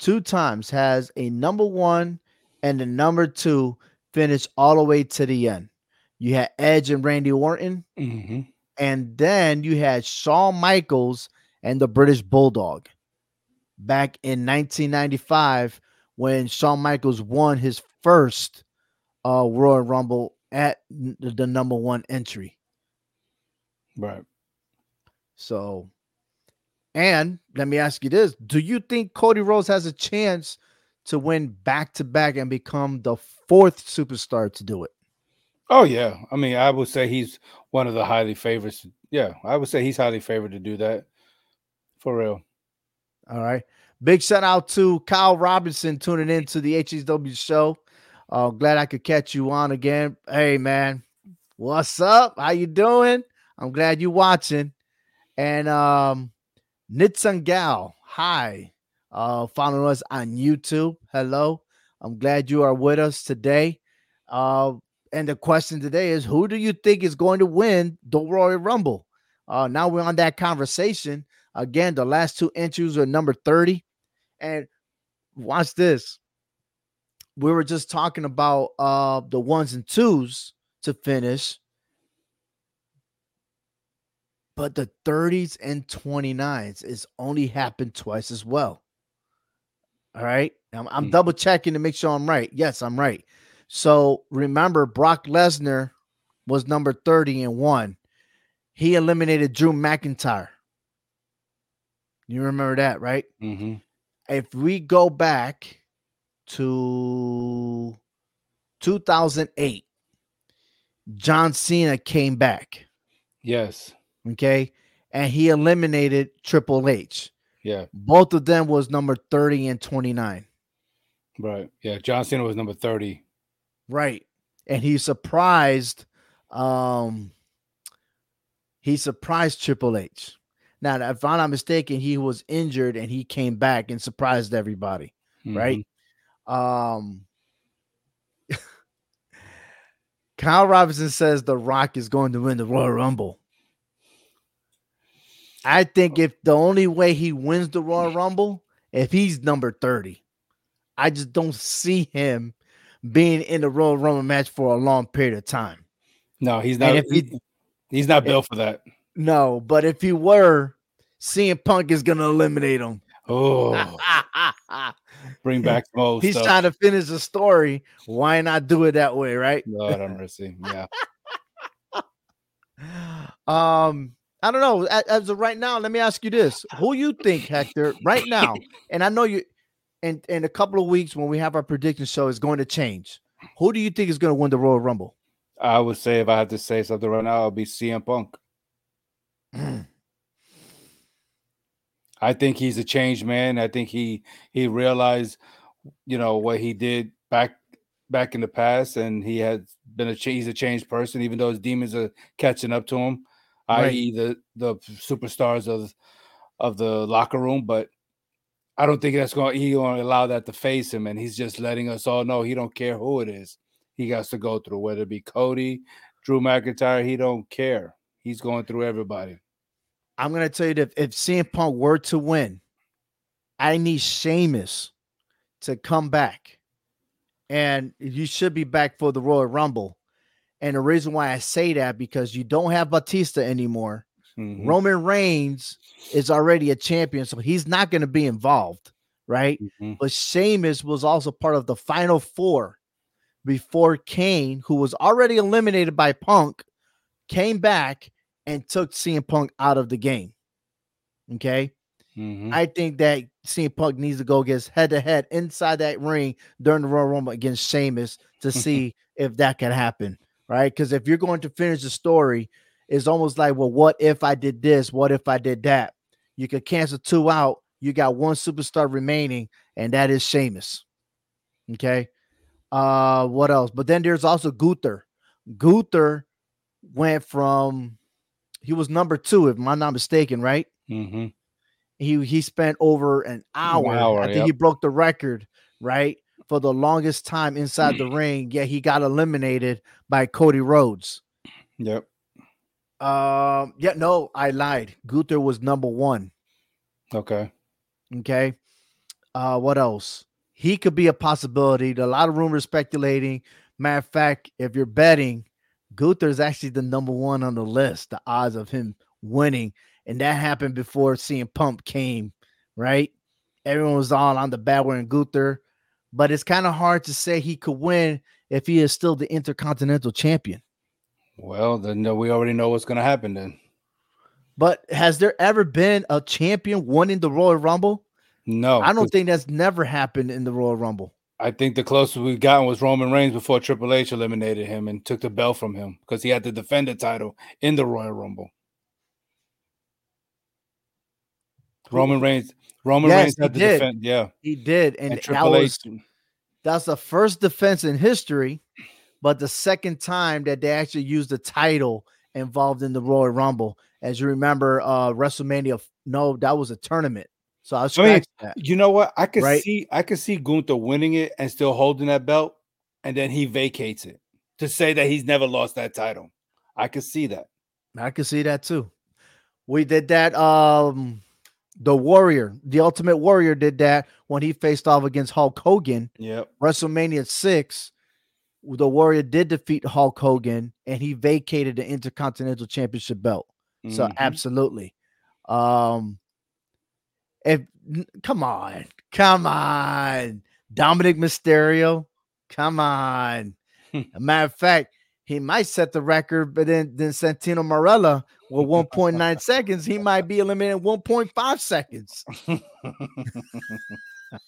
[SPEAKER 1] two times has a number one and a number two finish all the way to the end. You had Edge and Randy Orton,
[SPEAKER 2] mm-hmm.
[SPEAKER 1] and then you had Shawn Michaels and the British Bulldog back in 1995 when Shawn Michaels won his first uh, Royal Rumble at the number one entry.
[SPEAKER 2] Right.
[SPEAKER 1] So, and let me ask you this: Do you think Cody Rhodes has a chance to win back to back and become the fourth superstar to do it?
[SPEAKER 2] Oh yeah, I mean, I would say he's one of the highly favorites. Yeah, I would say he's highly favored to do that. For real.
[SPEAKER 1] All right. Big shout out to Kyle Robinson tuning in to the HSW show. Uh, glad I could catch you on again. Hey man, what's up? How you doing? I'm glad you watching. And um Nitsangal, hi. Uh following us on YouTube. Hello. I'm glad you are with us today. Uh and the question today is who do you think is going to win the Royal Rumble? Uh now we're on that conversation. Again, the last two entries are number 30. And watch this. We were just talking about uh the ones and twos to finish. But the 30s and 29s is only happened twice as well. All right. I'm, I'm mm. double checking to make sure I'm right. Yes, I'm right. So remember, Brock Lesnar was number 30 and one. He eliminated Drew McIntyre. You remember that, right?
[SPEAKER 2] Mm-hmm.
[SPEAKER 1] If we go back to 2008, John Cena came back.
[SPEAKER 2] Yes.
[SPEAKER 1] Okay. And he eliminated Triple H.
[SPEAKER 2] Yeah.
[SPEAKER 1] Both of them was number 30 and 29.
[SPEAKER 2] Right. Yeah. John Cena was number 30.
[SPEAKER 1] Right. And he surprised um he surprised Triple H. Now, if I'm not mistaken, he was injured and he came back and surprised everybody,
[SPEAKER 2] Mhm.
[SPEAKER 1] right? Um, Kyle Robinson says The Rock is going to win the Royal Rumble. I think if the only way he wins the Royal Rumble, if he's number 30, I just don't see him being in the Royal Rumble match for a long period of time.
[SPEAKER 2] No, he's not.
[SPEAKER 1] If he-
[SPEAKER 2] he- he's not built for that.
[SPEAKER 1] No, but if he were, CM Punk is going to eliminate him.
[SPEAKER 2] Oh, bring back old
[SPEAKER 1] He's
[SPEAKER 2] stuff.
[SPEAKER 1] trying to finish the story. Why not do it that way, right?
[SPEAKER 2] Lord have mercy. Yeah.
[SPEAKER 1] Um, I don't know. As of right now, let me ask you this: Who you think, Hector, right now? And I know you. In in a couple of weeks, when we have our prediction show, is going to change. Who do you think is going to win the Royal Rumble?
[SPEAKER 2] I would say if I had to say something right now, it'd be CM Punk. Mm. I think he's a changed man. I think he he realized, you know, what he did back back in the past, and he has been a he's a changed person, even though his demons are catching up to him,
[SPEAKER 1] Right.
[SPEAKER 2] i.e. the the superstars of of the locker room. But I don't think that's going he going to allow that to face him, and he's just letting us all know he don't care who it is. He got to go through whether it be Cody, Drew McIntyre. He don't care. He's going through everybody.
[SPEAKER 1] I'm gonna tell you that if CM Punk were to win, I need Sheamus to come back, and you should be back for the Royal Rumble. And the reason why I say that because you don't have Batista anymore.
[SPEAKER 2] Mhm.
[SPEAKER 1] Roman Reigns is already a champion, so he's not going to be involved, right?
[SPEAKER 2] Mhm.
[SPEAKER 1] But Sheamus was also part of the final four before Kane, who was already eliminated by Punk, came back and took CM Punk out of the game. Okay.
[SPEAKER 2] Mhm.
[SPEAKER 1] I think that CM Punk needs to go against head to head inside that ring during the Royal Rumble against Sheamus to see if that can happen, right? Because if you're going to finish the story, it's almost like, well, what if I did this? What if I did that? You could cancel two out. You got one superstar remaining, and that is Sheamus. Okay. Uh, what else? But then there's also Gunther. Gunther went from he was number two, if I'm not mistaken, right?
[SPEAKER 2] Mm-hmm.
[SPEAKER 1] he he spent over an hour.
[SPEAKER 2] hour,
[SPEAKER 1] I think
[SPEAKER 2] yep.
[SPEAKER 1] he broke the record, right? For the longest time inside the ring. yet he got eliminated by Cody Rhodes.
[SPEAKER 2] Yep.
[SPEAKER 1] Um, yeah, no, I lied. Gunther was number one.
[SPEAKER 2] Okay.
[SPEAKER 1] Okay. Uh, what else? He could be a possibility. A lot of rumors speculating. Matter of fact, if you're betting, Gunther is actually the number one on the list. The odds of him winning, and that happened before CM Punk came. Right? Everyone was all on the bad wearing Gunther, but it's kind of hard to say he could win if he is still the Intercontinental Champion.
[SPEAKER 2] Well, then we already know what's going to happen then.
[SPEAKER 1] But has there ever been a champion winning the Royal Rumble?
[SPEAKER 2] No,
[SPEAKER 1] I don't think that's never happened in the Royal Rumble.
[SPEAKER 2] I think the closest we've gotten was Roman Reigns before Triple H eliminated him and took the belt from him because he had to defend the title in the Royal Rumble. Roman Reigns, Roman
[SPEAKER 1] Yes,
[SPEAKER 2] Reigns had to
[SPEAKER 1] did.
[SPEAKER 2] defend, yeah,
[SPEAKER 1] He did, and,
[SPEAKER 2] and,
[SPEAKER 1] that was that's the first defense in history, but the second time that they actually used the title involved in the Royal Rumble. As you remember, uh WrestleMania. No, that was a tournament. So I
[SPEAKER 2] mean,
[SPEAKER 1] that.
[SPEAKER 2] You know what? I could
[SPEAKER 1] Right.
[SPEAKER 2] see, I could see Gunther winning it and still holding that belt, and then he vacates it to say that he's never lost that title. I could see that.
[SPEAKER 1] I can see that too. We did that. Um, the Warrior, the Ultimate Warrior, did that when he faced off against Hulk Hogan.
[SPEAKER 2] Yep.
[SPEAKER 1] WrestleMania six. The Warrior did defeat Hulk Hogan, and he vacated the Intercontinental Championship belt. So
[SPEAKER 2] Mhm.
[SPEAKER 1] absolutely. Um if come on, come on, Dominic Mysterio, come on. A matter of fact, he might set the record, but then then Santino Marella with 1.9 seconds, he might be eliminated 1.5 seconds.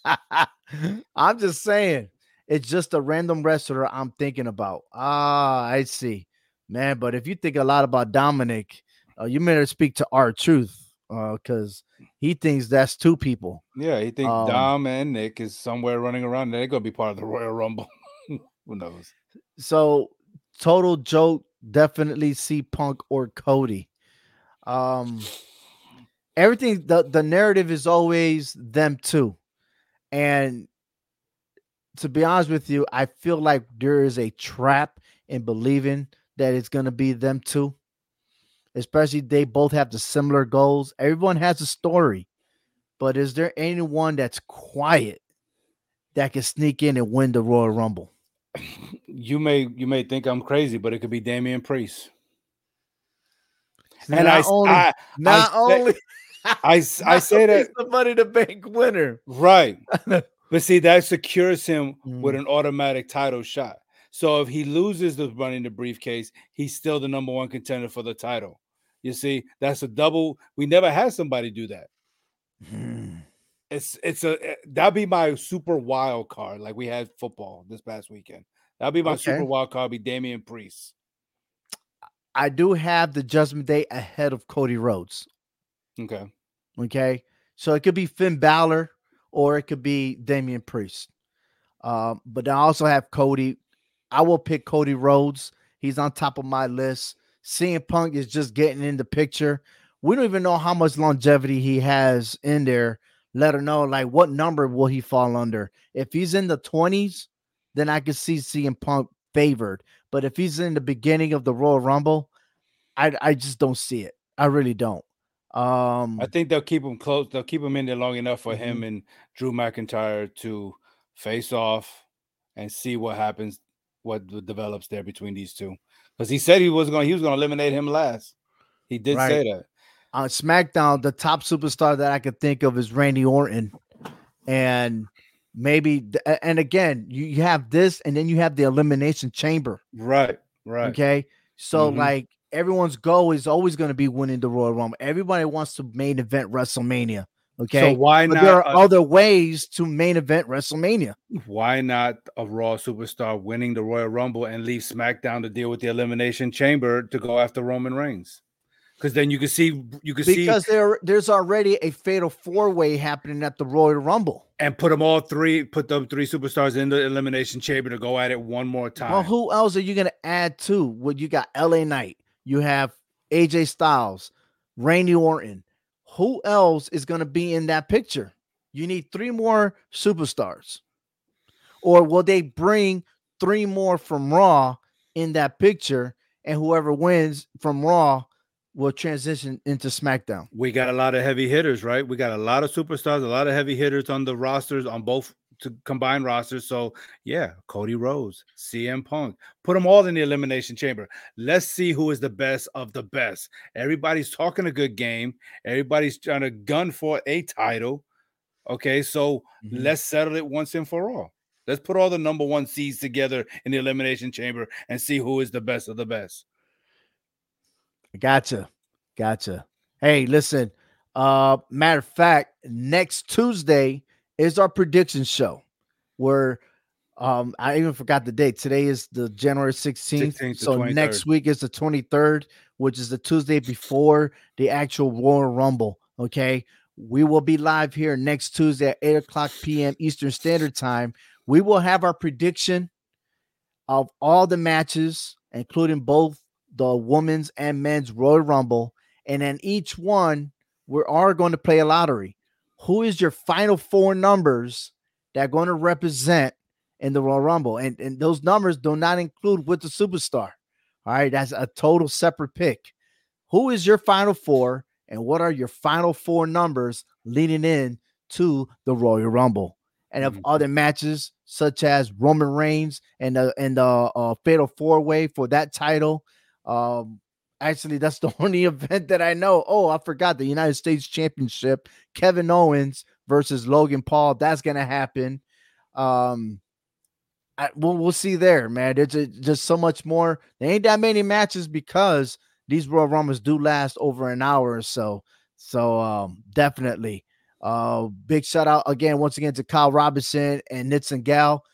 [SPEAKER 1] I'm just saying, it's just a random wrestler I'm thinking about. Ah, I see, man. But if you think a lot about Dominic, uh, you better speak to R Truth, because he thinks that's two people.
[SPEAKER 2] Yeah, he thinks
[SPEAKER 1] Um,
[SPEAKER 2] Dom and Nick is somewhere running around. They're gonna be part of the Royal Rumble. Who knows?
[SPEAKER 1] So total joke, definitely see Punk or Cody. Um, everything the, the narrative is always them two. And to be honest with you, I feel like there is a trap in believing that it's gonna be them two. Especially they both have the similar goals. Everyone has a story, but is there anyone that's quiet that can sneak in and win the Royal Rumble?
[SPEAKER 2] You may you may think I'm crazy, but it could be Damian Priest.
[SPEAKER 1] And not I, only, I, not
[SPEAKER 2] I,
[SPEAKER 1] only
[SPEAKER 2] I, I say that
[SPEAKER 1] the money to bank winner,
[SPEAKER 2] right? but see, that secures him mm. with an
[SPEAKER 1] Mm.
[SPEAKER 2] automatic title shot. So if he loses the running the briefcase, he's still the number one contender for the title. You see, that's a double. We never had somebody do that.
[SPEAKER 1] Hmm.
[SPEAKER 2] It's it's a eh, that'd be my super wild card, like we had football this past weekend. That'd be my
[SPEAKER 1] Okay.
[SPEAKER 2] super wild card. Be Damian Priest.
[SPEAKER 1] I do have the Judgment Day ahead of Cody Rhodes.
[SPEAKER 2] Okay.
[SPEAKER 1] Okay. So it could be Finn Balor or it could be Damian Priest. Um, but I also have Cody. I will pick Cody Rhodes. He's on top of my list. CM Punk is just getting in the picture. We don't even know how much longevity he has in there. Let her know, like, what number will he fall under? If he's in the 20s, then I could see CM Punk favored. But if he's in the beginning of the Royal Rumble, I I just don't see it. I really don't. Um,
[SPEAKER 2] I think they'll keep him close. They'll keep him in there long enough for
[SPEAKER 1] Mm-hmm.
[SPEAKER 2] him and Drew McIntyre to face off and see what happens, what develops there between these two. Because he said he was going, he was going to eliminate him last. He did say that.
[SPEAKER 1] on SmackDown, the top superstar that I could think of is Randy Orton, and maybe and again you, you have this, and then you have the Elimination Chamber.
[SPEAKER 2] Right. Right.
[SPEAKER 1] Okay, so
[SPEAKER 2] Mhm.
[SPEAKER 1] like everyone's goal is always going to be winning the Royal Rumble. Everybody wants to main event WrestleMania. Okay,
[SPEAKER 2] So why
[SPEAKER 1] but
[SPEAKER 2] not?
[SPEAKER 1] there are
[SPEAKER 2] uh,
[SPEAKER 1] other ways to main event WrestleMania.
[SPEAKER 2] why not a Raw superstar winning the Royal Rumble and leave SmackDown to deal with the Elimination Chamber to go after Roman Reigns? Because then you can see you can see
[SPEAKER 1] Because there, there's already a fatal four way happening at the Royal Rumble.
[SPEAKER 2] and put them all three, put them three superstars in the Elimination Chamber to go at it one more time.
[SPEAKER 1] Well, who else are you going to add to? Well, you got LA Knight, you have AJ Styles, Randy Orton. Who else is going to be in that picture? You need three more superstars. Or will they bring three more from Raw in that picture? And whoever wins from Raw will transition into SmackDown.
[SPEAKER 2] we got a lot of heavy hitters, right? We got a lot of superstars, a lot of heavy hitters on the rosters on both to combine rosters. So yeah, Cody Rhodes, CM Punk, put them all in the elimination chamber. Let's see who is the best of the best. Everybody's talking a good game. Everybody's trying to gun for a title. Okay, so
[SPEAKER 1] Mhm.
[SPEAKER 2] let's settle it once and for all. Let's put all the number one seeds together in the elimination chamber and see who is the best of the best.
[SPEAKER 1] Gotcha. Gotcha. Hey, listen. Uh matter of fact, next Tuesday is our prediction show where um I even forgot the date. Today is the January 16th.
[SPEAKER 2] 16th
[SPEAKER 1] so
[SPEAKER 2] 23rd.
[SPEAKER 1] next week is the 23rd, which is the Tuesday before the actual Royal Rumble. Okay. We will be live here next Tuesday at 8 o'clock p.m. Eastern Standard Time. We will have our prediction of all the matches, including both the women's and men's Royal Rumble. And then each one, we are going to play a lottery. Who is your final four numbers that are going to represent in the Royal Rumble? And, and those numbers do not include with the superstar. All right, that's a total separate pick. Who is your final four, and what are your final four numbers leading in to the Royal Rumble? And of
[SPEAKER 2] Mhm.
[SPEAKER 1] other matches such as Roman Reigns and the and the uh, Fatal Four Way for that title. Um, actually, that's the only event that I know. Oh, I forgot the United States Championship. Kevin Owens versus Logan Paul. That's gonna happen. Um, I, we'll we'll see there, man. There's a, just so much more. There ain't that many matches because these Royal Rumbles do last over an hour or so. So um, definitely. Uh, big shout out again, once again, to Kyle Robinson and Nitz and Gal.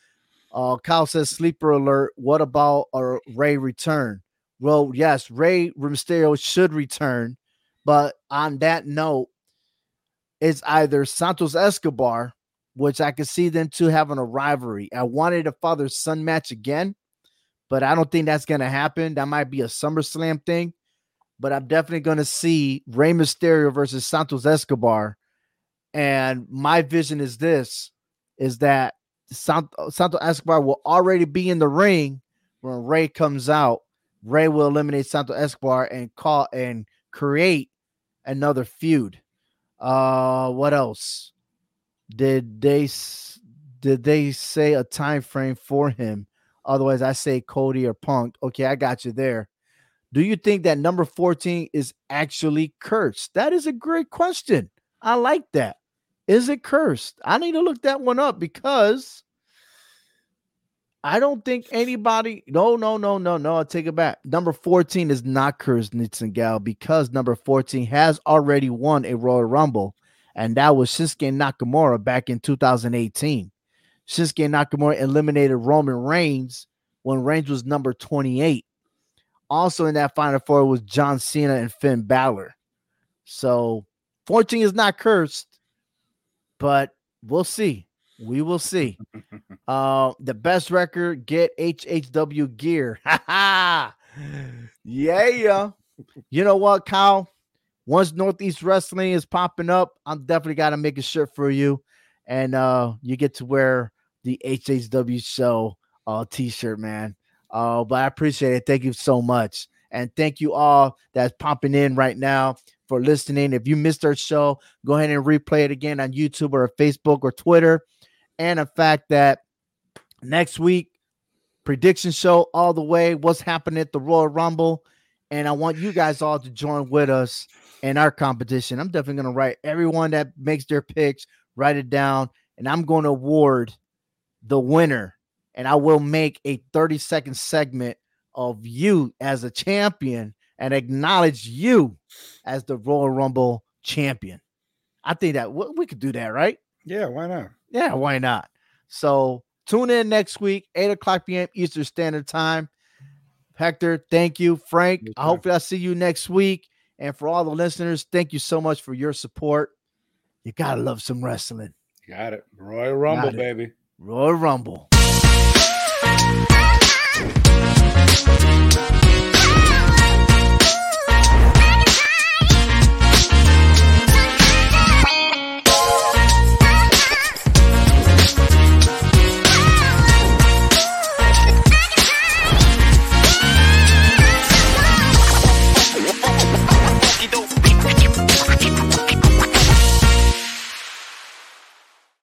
[SPEAKER 1] Uh, Kyle says, sleeper alert. What about a Rey return? Well, yes, Rey Mysterio should return, but on that note, it's either Santos Escobar, which I could see them two having a rivalry. I wanted a father son match again, but I don't think that's gonna happen. That might be a SummerSlam thing. but I'm definitely going to see Rey Mysterio versus Santos Escobar. And my vision is this: is that Santos Escobar will already be in the ring when Rey comes out. Rey will eliminate Santo Escobar and call and create another feud. Uh, what else? Did they did they say a time frame for him? Otherwise, I say Cody or Punk. Okay, I got you there. Do you think that number 14 is actually cursed? That is a great question. I like that. Is it cursed? I need to look that one up because I don't think anybody. No, no, no, no, no. I'll take it back. Number 14 is not cursed, Gal, because number 14 has already won a Royal Rumble, and that was Shinsuke Nakamura back in 2018. Shinsuke Nakamura eliminated Roman Reigns when Reigns was number 28. Also in that final four was John Cena and Finn Balor. So 14 is not cursed, but we'll see. We will see. Uh, the best record get HHW gear. yeah, yeah. You know what, Kyle? Once Northeast Wrestling is popping up, I'm definitely got to make a shirt for you, and uh, you get to wear the HHW show uh, t-shirt, man. Uh, but I appreciate it. Thank you so much. And thank you all that's popping in right now for listening. If you missed our show, go ahead and replay it again on YouTube or Facebook or Twitter. And the fact that next week, prediction show all the way, what's happening at the Royal Rumble. And I want you guys all to join with us in our competition. I'm definitely going to write everyone that makes their picks, write it down, and I'm going to award the winner and I will make a 30 second segment of you as a champion and acknowledge you as the Royal Rumble champion. I think that we could do that, right?
[SPEAKER 2] Yeah, why not?
[SPEAKER 1] Yeah, why not? So tune in next week, 8 o'clock p.m. Eastern Standard Time. Hector, thank you. Frank, yes, I hope I see you next week. And for all the listeners, thank you so much for your support. You gotta love some wrestling.
[SPEAKER 2] Got it. Royal Rumble, baby.
[SPEAKER 1] Royal Rumble.